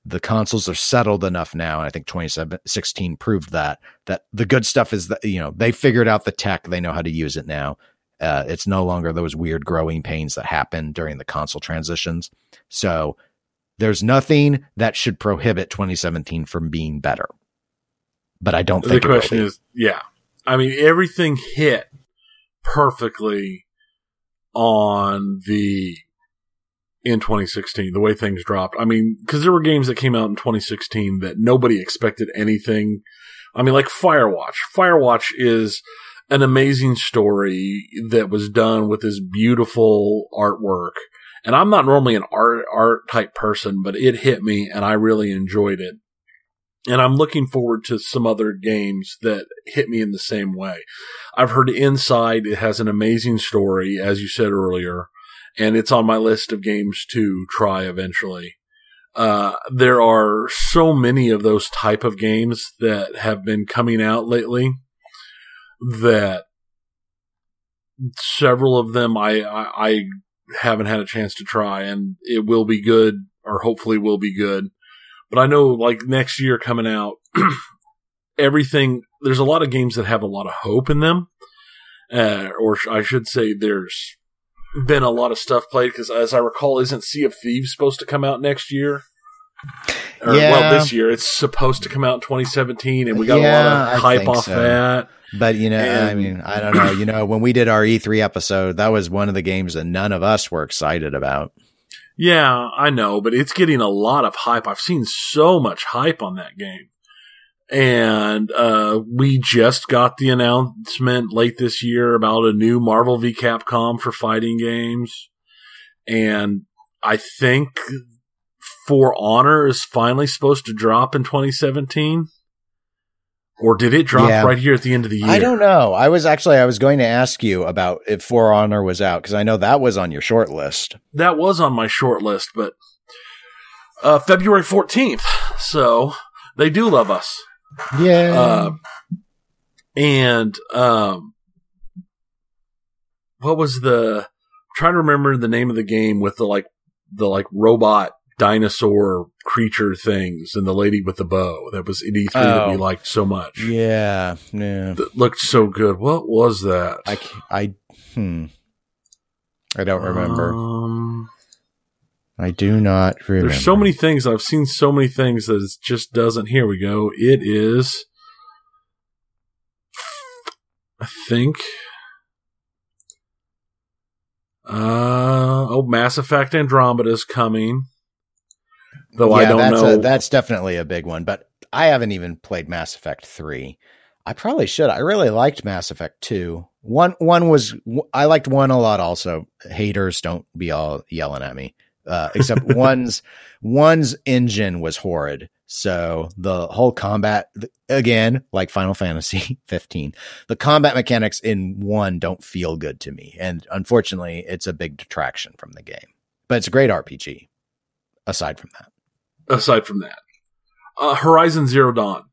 The consoles are settled enough now, and I think 2016 proved that that the good stuff is that you know they figured out the tech, they know how to use it now. Uh, it's no longer those weird growing pains that happen during the console transitions. So there's nothing that should prohibit 2017 from being better. But I don't The think it will question is, yeah. I mean, everything hit perfectly on the in 2016, the way things dropped. I mean, because there were games that came out in 2016 that nobody expected anything. I mean, like Firewatch. Firewatch is an amazing story that was done with this beautiful artwork. And I'm not normally an art art type person, but it hit me and I really enjoyed it. And I'm looking forward to some other games that hit me in the same way. I've heard Inside. It has an amazing story, as you said earlier, and it's on my list of games to try eventually. Uh, there are so many of those type of games that have been coming out lately that several of them I, I, I haven't had a chance to try and it will be good or hopefully will be good. But I know like next year coming out, (clears throat) everything, there's a lot of games that have a lot of hope in them. Uh, or sh- I should say there's been a lot of stuff played because as I recall, isn't Sea of Thieves supposed to come out next year? Or, Yeah. Well, this year it's supposed to come out in 2017, and we got a lot of hype off so. that. But you know, I mean, I don't know. You know, when we did our E3 episode, that was one of the games that none of us were excited about. Yeah, I know, but it's getting a lot of hype. I've seen so much hype on that game. And uh, we just got the announcement late this year about a new Marvel v Capcom for fighting games. And I think For Honor is finally supposed to drop in 2017. Or did it drop Yeah. right here at the end of the year? I don't know. I was actually I was going to ask you about if For Honor was out because I know that was on your short list. that was on my short list, but uh, February 14th. So they do love us. Yeah. Uh, and um, what was the? I'm trying to remember the name of the game with the like the like robot dinosaur creature things and the lady with the bow that was in E3 that we Oh. liked so much. yeah. Yeah. That looked so good. What was that? I hmm. I don't remember. Um, I do not remember. There's so many things. I've seen so many things that it just doesn't. Here we go. It is, I think. Uh oh, Mass Effect Andromeda is coming. Though I Yeah, don't that's know. A, that's definitely a big one, but I haven't even played Mass Effect 3. I probably should. I really liked Mass Effect 2. One one was I liked one a lot also. Haters don't be all yelling at me. Uh, except (laughs) one's one's engine was horrid. So the whole combat again, like Final Fantasy (laughs) 15, the combat mechanics in one don't feel good to me. And unfortunately, it's a big detraction from the game. But it's a great RPG aside from that. Aside from that, uh, Horizon Zero Dawn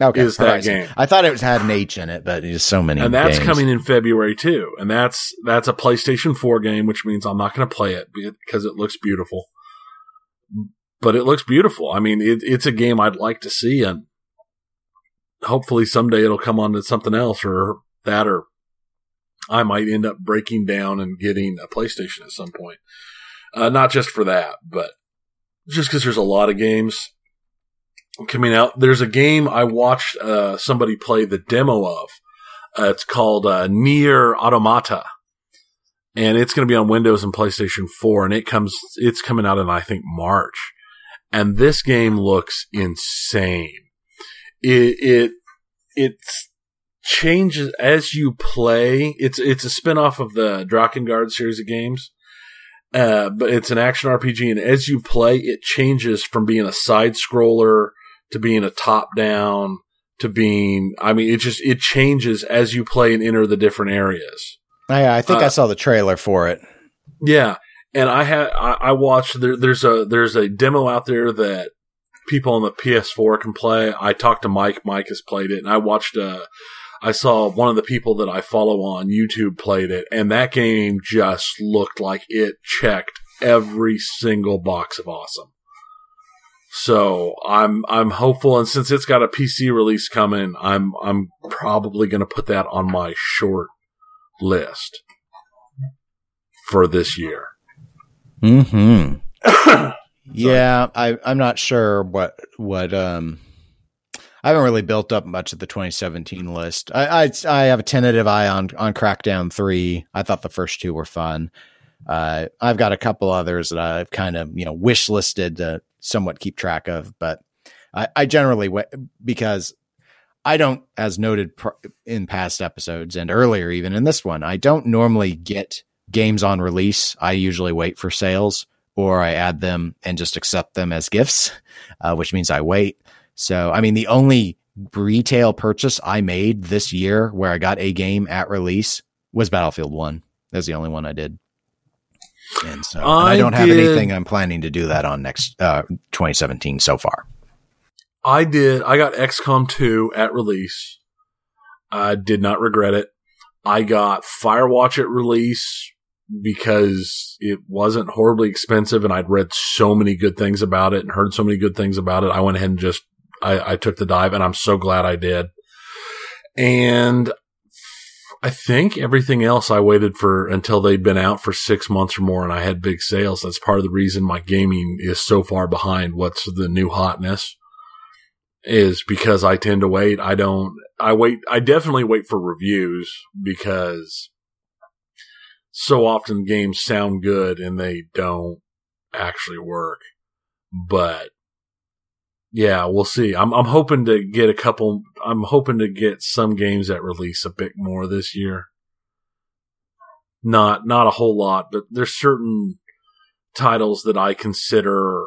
Okay, is that game. I thought it was had an H in it, but there's so many. and that's games. coming in February too. And that's that's a PlayStation 4 game, which means I'm not going to play it because it looks beautiful. But it looks beautiful. I mean, it, it's a game I'd like to see, and hopefully someday it'll come on to something else or that, or I might end up breaking down and getting a PlayStation at some point. Uh, not just for that, but just because there's a lot of games coming out. There's a game I watched uh, somebody play the demo of. Uh, it's called uh, Nier Automata, and it's going to be on Windows and PlayStation 4. And it comes, it's coming out in I think March. And this game looks insane. It it it's changes as you play. It's it's a spin-off of the Drakengard series of games. Uh, but it's an action RPG, and as you play, it changes from being a side scroller to being a top down to being. I mean, it just it changes as you play and enter the different areas. I, I think uh, I saw the trailer for it. Yeah, and I had I, I watched there, there's a there's a demo out there that people on the PS4 can play. I talked to Mike. Mike has played it, and I watched. Uh, I saw one of the people that I follow on YouTube played it, and that game just looked like it checked every single box of awesome. So I'm I'm hopeful, and since it's got a PC release coming, I'm I'm probably going to put that on my short list for this year. (coughs) Hmm. yeah, I I'm not sure what what um I haven't really built up much of the 2017 list. I, I, I have a tentative eye on on Crackdown three. I thought the first two were fun. Uh, I've got a couple others that I've kind of you know wish listed to somewhat keep track of, but I, I generally wait because I don't, as noted pr- in past episodes and earlier even in this one, I don't normally get games on release. I usually wait for sales or I add them and just accept them as gifts, uh, which means I wait. So, I mean, the only retail purchase I made this year where I got a game at release was Battlefield 1. That's the only one I did. And so I, and I don't did, have anything I'm planning to do that on next uh, 2017 so far. I did. I got XCOM 2 at release. I did not regret it. I got Firewatch at release because it wasn't horribly expensive and I'd read so many good things about it and heard so many good things about it. I went ahead and just I, I took the dive and I'm so glad I did. And I think everything else I waited for until they'd been out for six months or more and I had big sales. That's part of the reason my gaming is so far behind what's the new hotness is because I tend to wait. I don't, I wait, I definitely wait for reviews because so often games sound good and they don't actually work. But yeah, we'll see. I'm I'm hoping to get a couple. I'm hoping to get some games that release a bit more this year. Not not a whole lot, but there's certain titles that I consider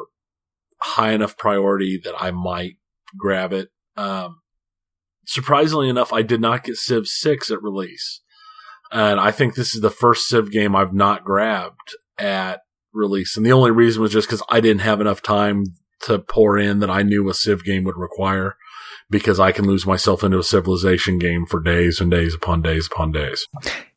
high enough priority that I might grab it. Um, surprisingly enough, I did not get Civ Six at release, and I think this is the first Civ game I've not grabbed at release. And the only reason was just because I didn't have enough time to pour in that I knew a Civ game would require because I can lose myself into a civilization game for days and days upon days upon days.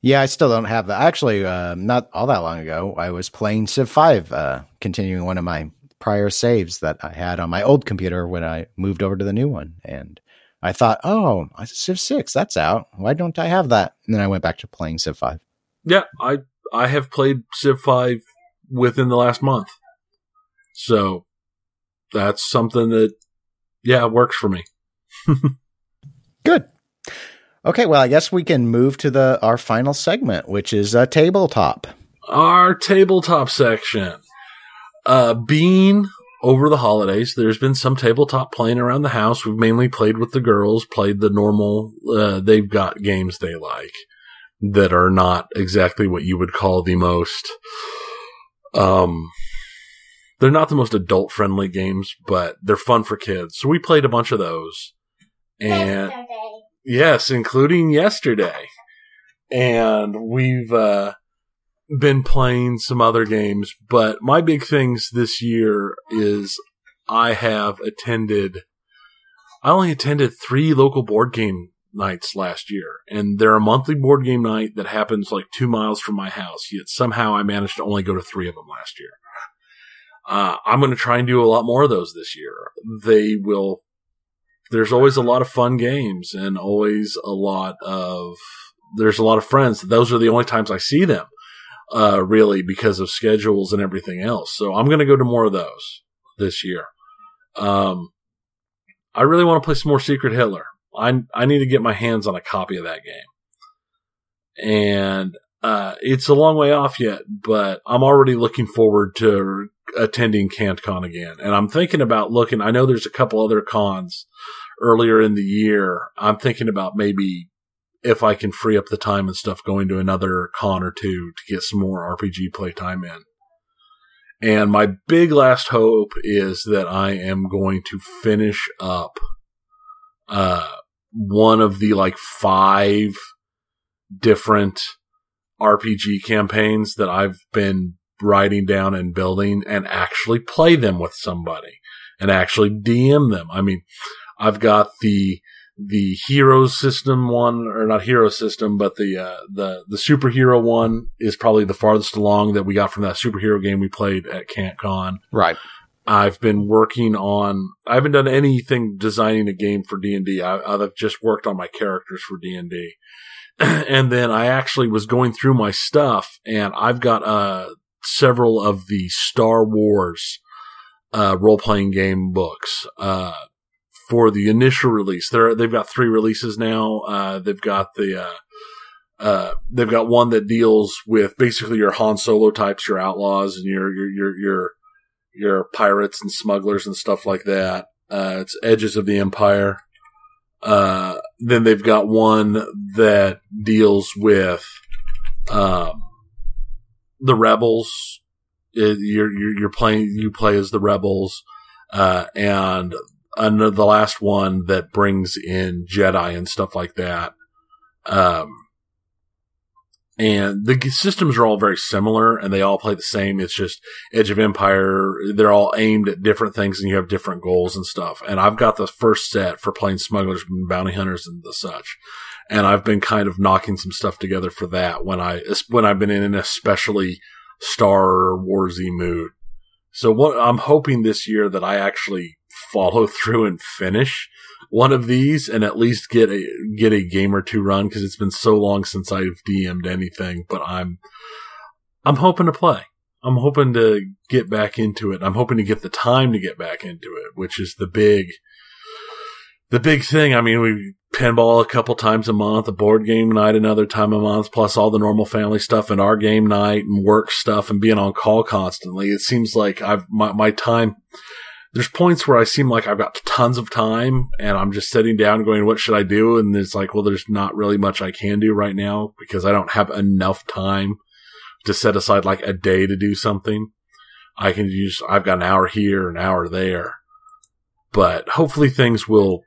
Yeah, I still don't have that. Actually, uh, not all that long ago, I was playing Civ 5, uh, continuing one of my prior saves that I had on my old computer when I moved over to the new one. And I thought, oh, Civ 6, that's out. Why don't I have that? And then I went back to playing Civ 5. Yeah, I I have played Civ 5 within the last month. So that's something that, yeah, works for me. (laughs) Good. Okay, well, I guess we can move to the our final segment, which is a tabletop. Our tabletop section. Uh, being over the holidays, there's been some tabletop playing around the house. We've mainly played with the girls, played the normal. Uh, they've got games they like that are not exactly what you would call the most um they're not the most adult friendly games, but they're fun for kids. So we played a bunch of those. And yesterday. yes, including yesterday. And we've uh, been playing some other games, but my big things this year is I have attended I only attended 3 local board game nights last year, and they're a monthly board game night that happens like 2 miles from my house. Yet somehow I managed to only go to 3 of them last year. Uh, I'm going to try and do a lot more of those this year. They will, there's always a lot of fun games and always a lot of, there's a lot of friends. Those are the only times I see them, uh, really because of schedules and everything else. So I'm going to go to more of those this year. Um, I really want to play some more Secret Hitler. I, I need to get my hands on a copy of that game. And, uh, it's a long way off yet, but I'm already looking forward to attending CantCon again. And I'm thinking about looking, I know there's a couple other cons earlier in the year. I'm thinking about maybe if I can free up the time and stuff going to another con or two to get some more RPG playtime in. And my big last hope is that I am going to finish up uh, one of the like five different RPG campaigns that I've been writing down and building and actually play them with somebody and actually DM them. I mean, I've got the the hero system one or not hero system, but the uh, the the superhero one is probably the farthest along that we got from that superhero game we played at CantCon. Right. I've been working on. I haven't done anything designing a game for D and D. I've just worked on my characters for D and D, (clears throat) and then I actually was going through my stuff, and I've got uh several of the Star Wars uh, role playing game books. Uh, for the initial release. They're, they've got three releases now. Uh, they've got the, uh, uh, they've got one that deals with basically your Han Solo types, your outlaws and your, your, your, your, your pirates and smugglers and stuff like that. Uh, it's Edges of the Empire. Uh, then they've got one that deals with, um, the rebels. It, you're, you're, you're playing, you play as the rebels. Uh, and under the last one that brings in Jedi and stuff like that. Um, and the systems are all very similar and they all play the same. It's just Edge of Empire. They're all aimed at different things and you have different goals and stuff. And I've got the first set for playing smugglers bounty hunters and the such. And I've been kind of knocking some stuff together for that when I, when I've been in an especially Star Warsy mood. So what I'm hoping this year that I actually follow (laughs) through and finish one of these and at least get a get a game or two run because it's been so long since I've DM'd anything. But I'm I'm hoping to play. I'm hoping to get back into it. I'm hoping to get the time to get back into it, which is the big the big thing. I mean, we pinball a couple times a month, a board game night another time a month, plus all the normal family stuff and our game night and work stuff and being on call constantly. It seems like I've my, my time there's points where I seem like I've got tons of time and I'm just sitting down going, what should I do? And it's like, well, there's not really much I can do right now because I don't have enough time to set aside like a day to do something. I can use, I've got an hour here, an hour there, but hopefully things will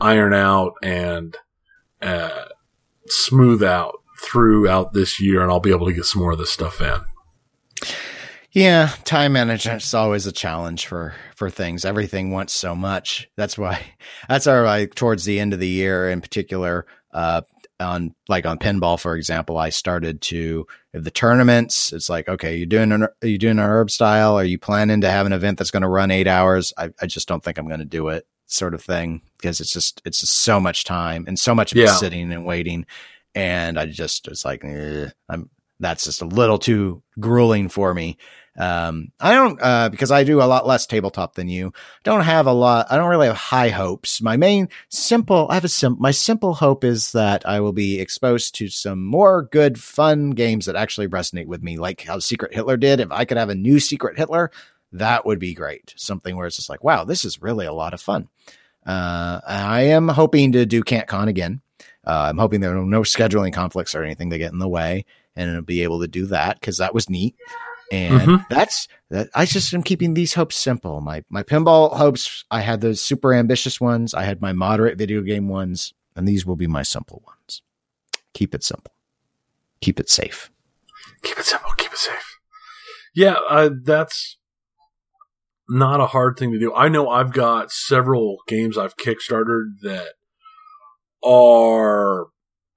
iron out and, uh, smooth out throughout this year and I'll be able to get some more of this stuff in. Yeah, time management is always a challenge for for things. Everything wants so much. That's why (laughs) that's our like towards the end of the year in particular. Uh, on like on pinball, for example, I started to the tournaments. It's like, okay, you doing an, are you doing an herb style? Are you planning to have an event that's going to run eight hours? I, I just don't think I'm going to do it, sort of thing, because it's just it's just so much time and so much yeah. sitting and waiting, and I just it's like, eh, I'm that's just a little too grueling for me. Um, I don't, uh, because I do a lot less tabletop than you. Don't have a lot. I don't really have high hopes. My main simple, I have a sim, my simple hope is that I will be exposed to some more good, fun games that actually resonate with me, like how Secret Hitler did. If I could have a new Secret Hitler, that would be great. Something where it's just like, wow, this is really a lot of fun. Uh, I am hoping to do KantCon again. Uh, I'm hoping there are no scheduling conflicts or anything that get in the way and I'll be able to do that because that was neat. And mm-hmm. that's that. I just am keeping these hopes simple. My my pinball hopes. I had those super ambitious ones. I had my moderate video game ones, and these will be my simple ones. Keep it simple. Keep it safe. Keep it simple. Keep it safe. Yeah, uh, that's not a hard thing to do. I know I've got several games I've kickstarted that are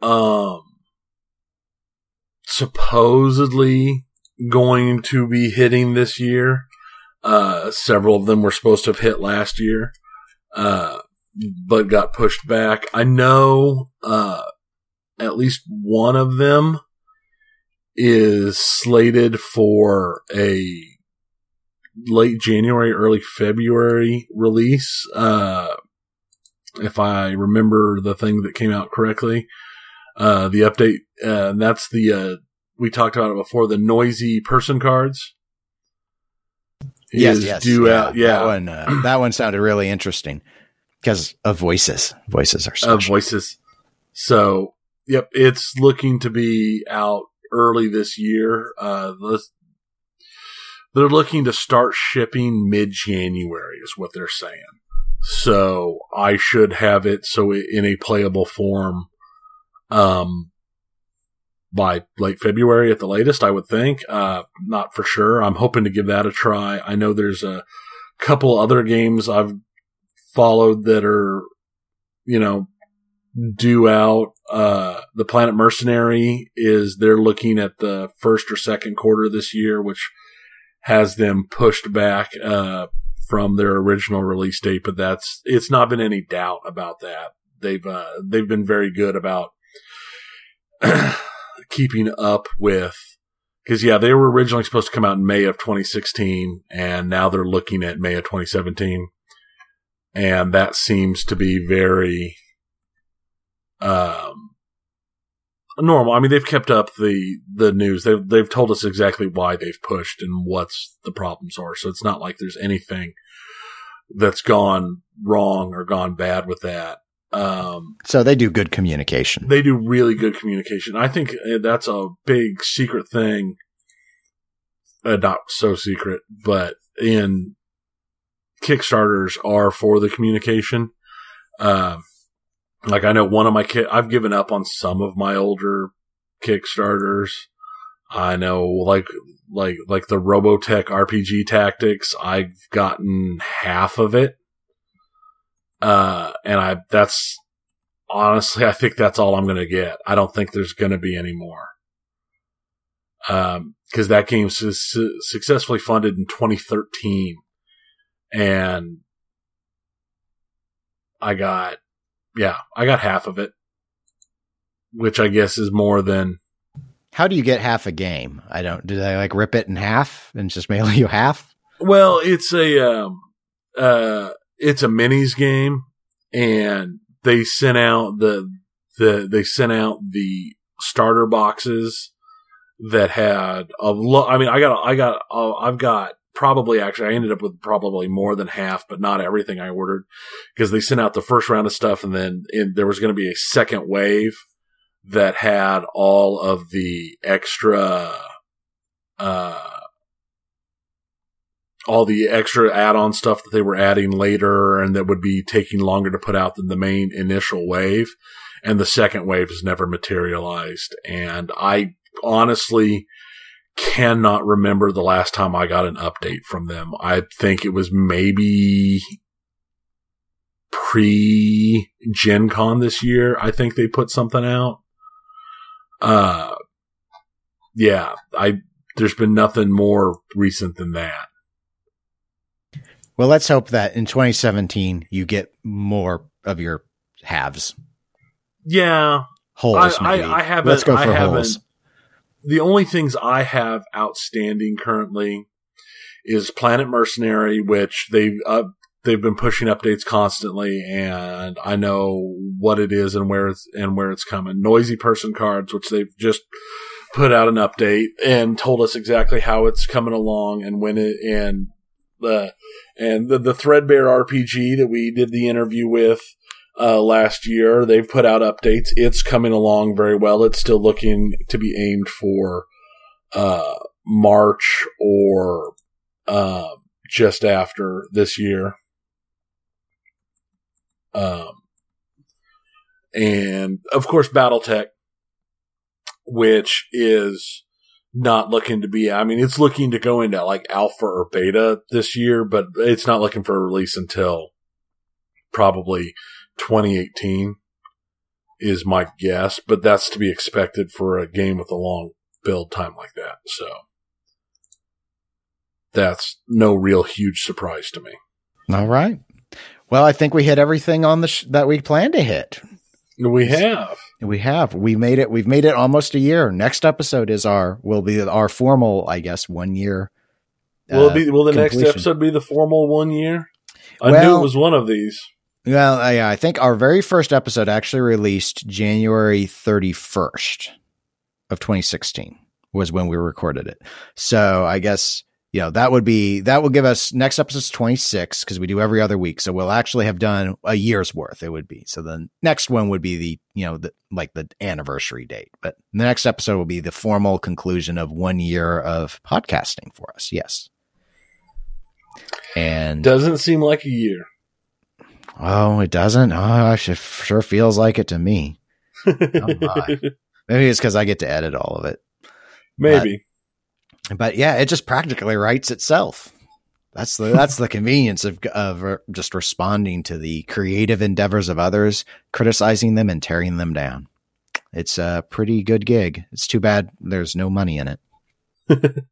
um supposedly going to be hitting this year. Uh, several of them were supposed to have hit last year, uh, but got pushed back. I know, uh, at least one of them is slated for a late January, early February release. Uh, if I remember the thing that came out correctly, uh, the update, uh, that's the, uh, we talked about it before, the noisy person cards. Yes, yes, due yeah. out. Yeah, that one, uh, that one sounded really interesting because of voices. Voices are so of voices. So Yep, it's looking to be out early this year. Uh, they're looking to start shipping mid January, is what they're saying. So I should have it so in a playable form, um, by late February at the latest, I would think. Uh, not for sure. I'm hoping to give that a try. I know there's a couple other games I've followed that are, you know, due out. Uh, the Planet Mercenary is they're looking at the first or second quarter this year, which has them pushed back, uh, from their original release date, but that's, it's not been any doubt about that. They've, uh, they've been very good about (clears throat) keeping up with, cause yeah, they were originally supposed to come out in May of 2016 and now they're looking at May of 2017. And that seems to be very, um, normal. I mean, they've kept up the the news. They've they've told us exactly why they've pushed and what's the problems are. So it's not like there's anything that's gone wrong or gone bad with that. Um, so they do good communication. They do really good communication. I think uh, that's a big secret thing. Uh, not so secret, but in Kickstarters are for the communication. Um, like I know one of my kit, I've given up on some of my older Kickstarters. I know like, like, like the Robotech RPG tactics, I've gotten half of it. Uh, and I, that's honestly, I think that's all I'm going to get. I don't think there's going to be any more. Um, cause that game su- successfully funded in 2013 and I got yeah, I got half of it, which I guess is more than. How do you get half a game? I don't. Do they like rip it in half and just (laughs) mail you half? Well, it's a um, uh, it's a minis game, and they sent out the the they sent out the starter boxes that had a lot. I mean, I got I got uh, I've got probably actually I ended up with probably more than half, but not everything I ordered because they sent out the first round of stuff and then in, there was going to be a second wave that had all of the extra, uh, all the extra add-on stuff that they were adding later and that would be taking longer to put out than the main initial wave. And the second wave has never materialized. And I honestly, cannot remember the last time I got an update from them. I think it was maybe pre Gen Con this year. I think they put something out. Uh, yeah, I, there's been nothing more recent than that. Well, let's hope that in 2017 you get more of your halves. Yeah. Holes. I, I, I haven't, let's go for I holes the only things I have outstanding currently is Planet Mercenary, which they've uh, they've been pushing updates constantly, and I know what it is and where it's and where it's coming. Noisy Person Cards, which they've just put out an update and told us exactly how it's coming along and when it and the and the, the Threadbare RPG that we did the interview with uh, last year. They've put out updates. It's coming along very well. It's still looking to be aimed for uh, March or uh, just after this year. Um, and of course, BattleTech, which is not looking to be, I mean, it's looking to go into like alpha or beta this year, but it's not looking for a release until probably 2018 is my guess, but that's to be expected for a game with a long build time like that. So that's no real huge surprise to me. All right. Well, I think we hit everything on the sh- that we planned to hit. We have. We have. We made it. We've made it almost a year. Next episode is our will be our formal, I guess, one year. Will uh, be? Will the completion. next episode be the formal one year? I well, knew it was one of these. Well, uh, yeah, I think our very first episode actually released January 31st of 2016 was when we recorded it. So I guess you know, that would be, that will give us next episode's 26 because we do every other week. So we'll actually have done a year's worth. It would be. So the next one would be the, you know, the, like the anniversary date, but the next episode will be the formal conclusion of one year of podcasting for us. Yes. And doesn't seem like a year. Oh, it doesn't. Oh, it sure feels like it to me. oh (laughs) Maybe it's because I get to edit all of it. Maybe. But, but, yeah, it just practically writes itself. That's the that's the (laughs) convenience of of just responding to the creative endeavors of others, criticizing them and tearing them down. It's a pretty good gig. It's too bad there's no money in it. (laughs)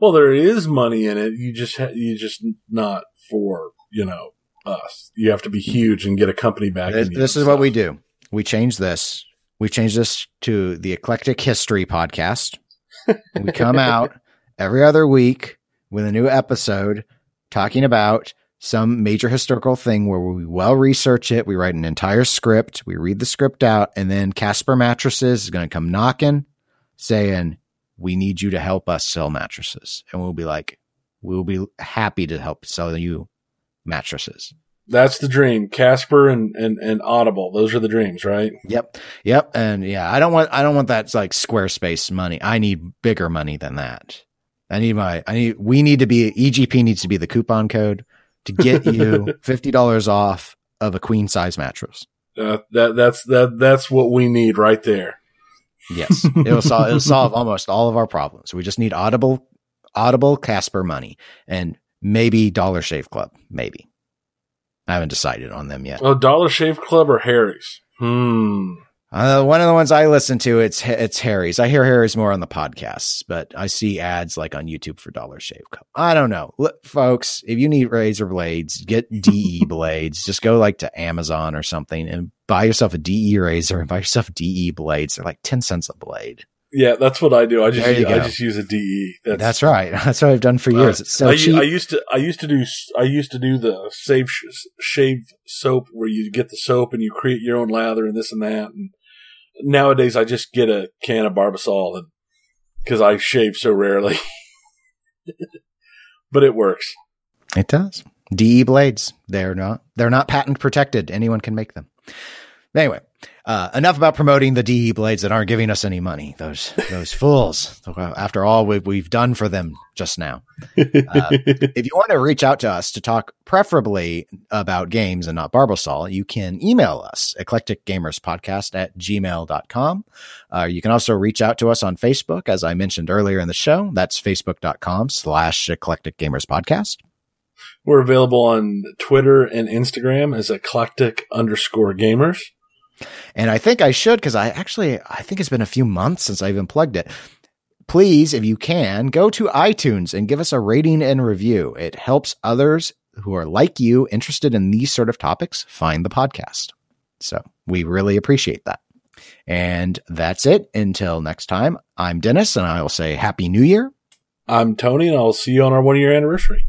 well, there is money in it. You just ha- you just not for you know us. You have to be huge and get a company back. This, this is what we do. We change this. We change this to the Eclectic History Podcast. we come (laughs) out every other week with a new episode talking about some major historical thing where we well research it. We write an entire script. We read the script out, and then Casper Mattresses is going to come knocking, saying, "We need you to help us sell mattresses," and we'll be like, "We'll be happy to help sell you mattresses. That's the dream. Casper and, and, and Audible. Those are the dreams, right? Yep. Yep. And yeah, I don't want, I don't want that like Squarespace money. I need bigger money than that. I need my, I need, we need to be, EGP needs to be the coupon code to get you (laughs) $50 off of a queen size mattress. Uh, that, that's, that, that's what we need right there. Yes. It'll solve, it'll solve almost all of our problems. We just need Audible, Audible Casper money and maybe Dollar Shave Club, maybe. I haven't decided on them yet. Oh, Dollar Shave Club or Harry's? Hmm. Uh, one of the ones I listen to, it's it's Harry's. I hear Harry's more on the podcasts, but I see ads like on YouTube for Dollar Shave Club. I don't know, Look, folks. If you need razor blades, get (laughs) DE blades. Just go like to Amazon or something and buy yourself a DE razor and buy yourself DE blades. They're like ten cents a blade. Yeah, that's what I do. I just use, I just use a DE. That's, that's, right. (laughs) That's what I've done for years. It's so I, cheap. I used to I used to do I used to do the save shave soap where you get the soap and you create your own lather and this and that. And nowadays I just get a can of Barbasol and because I shave so rarely, (laughs) but it works. It does. DE blades. They're not they're not patent protected. Anyone can make them. Anyway, uh, enough about promoting the DE blades that aren't giving us any money. Those those fools. After all we've, we've done for them just now. Uh, if you want to reach out to us to talk preferably about games and not Barbasol, you can email us, eclecticgamerspodcast at gmail.com. Uh, you can also reach out to us on Facebook, as I mentioned earlier in the show. That's facebook.com slash eclecticgamerspodcast. We're available on Twitter and Instagram as eclectic underscore gamers. And I think I should because I actually I think it's been a few months since I even plugged it. Please, if you can, go to iTunes and give us a rating and review. It helps others who are like you, interested in these sort of topics, find the podcast. So we really appreciate that. And that's it. Until next time, I'm Dennis, and I will say Happy New Year. I'm Tony, and I'll see you on our one year anniversary.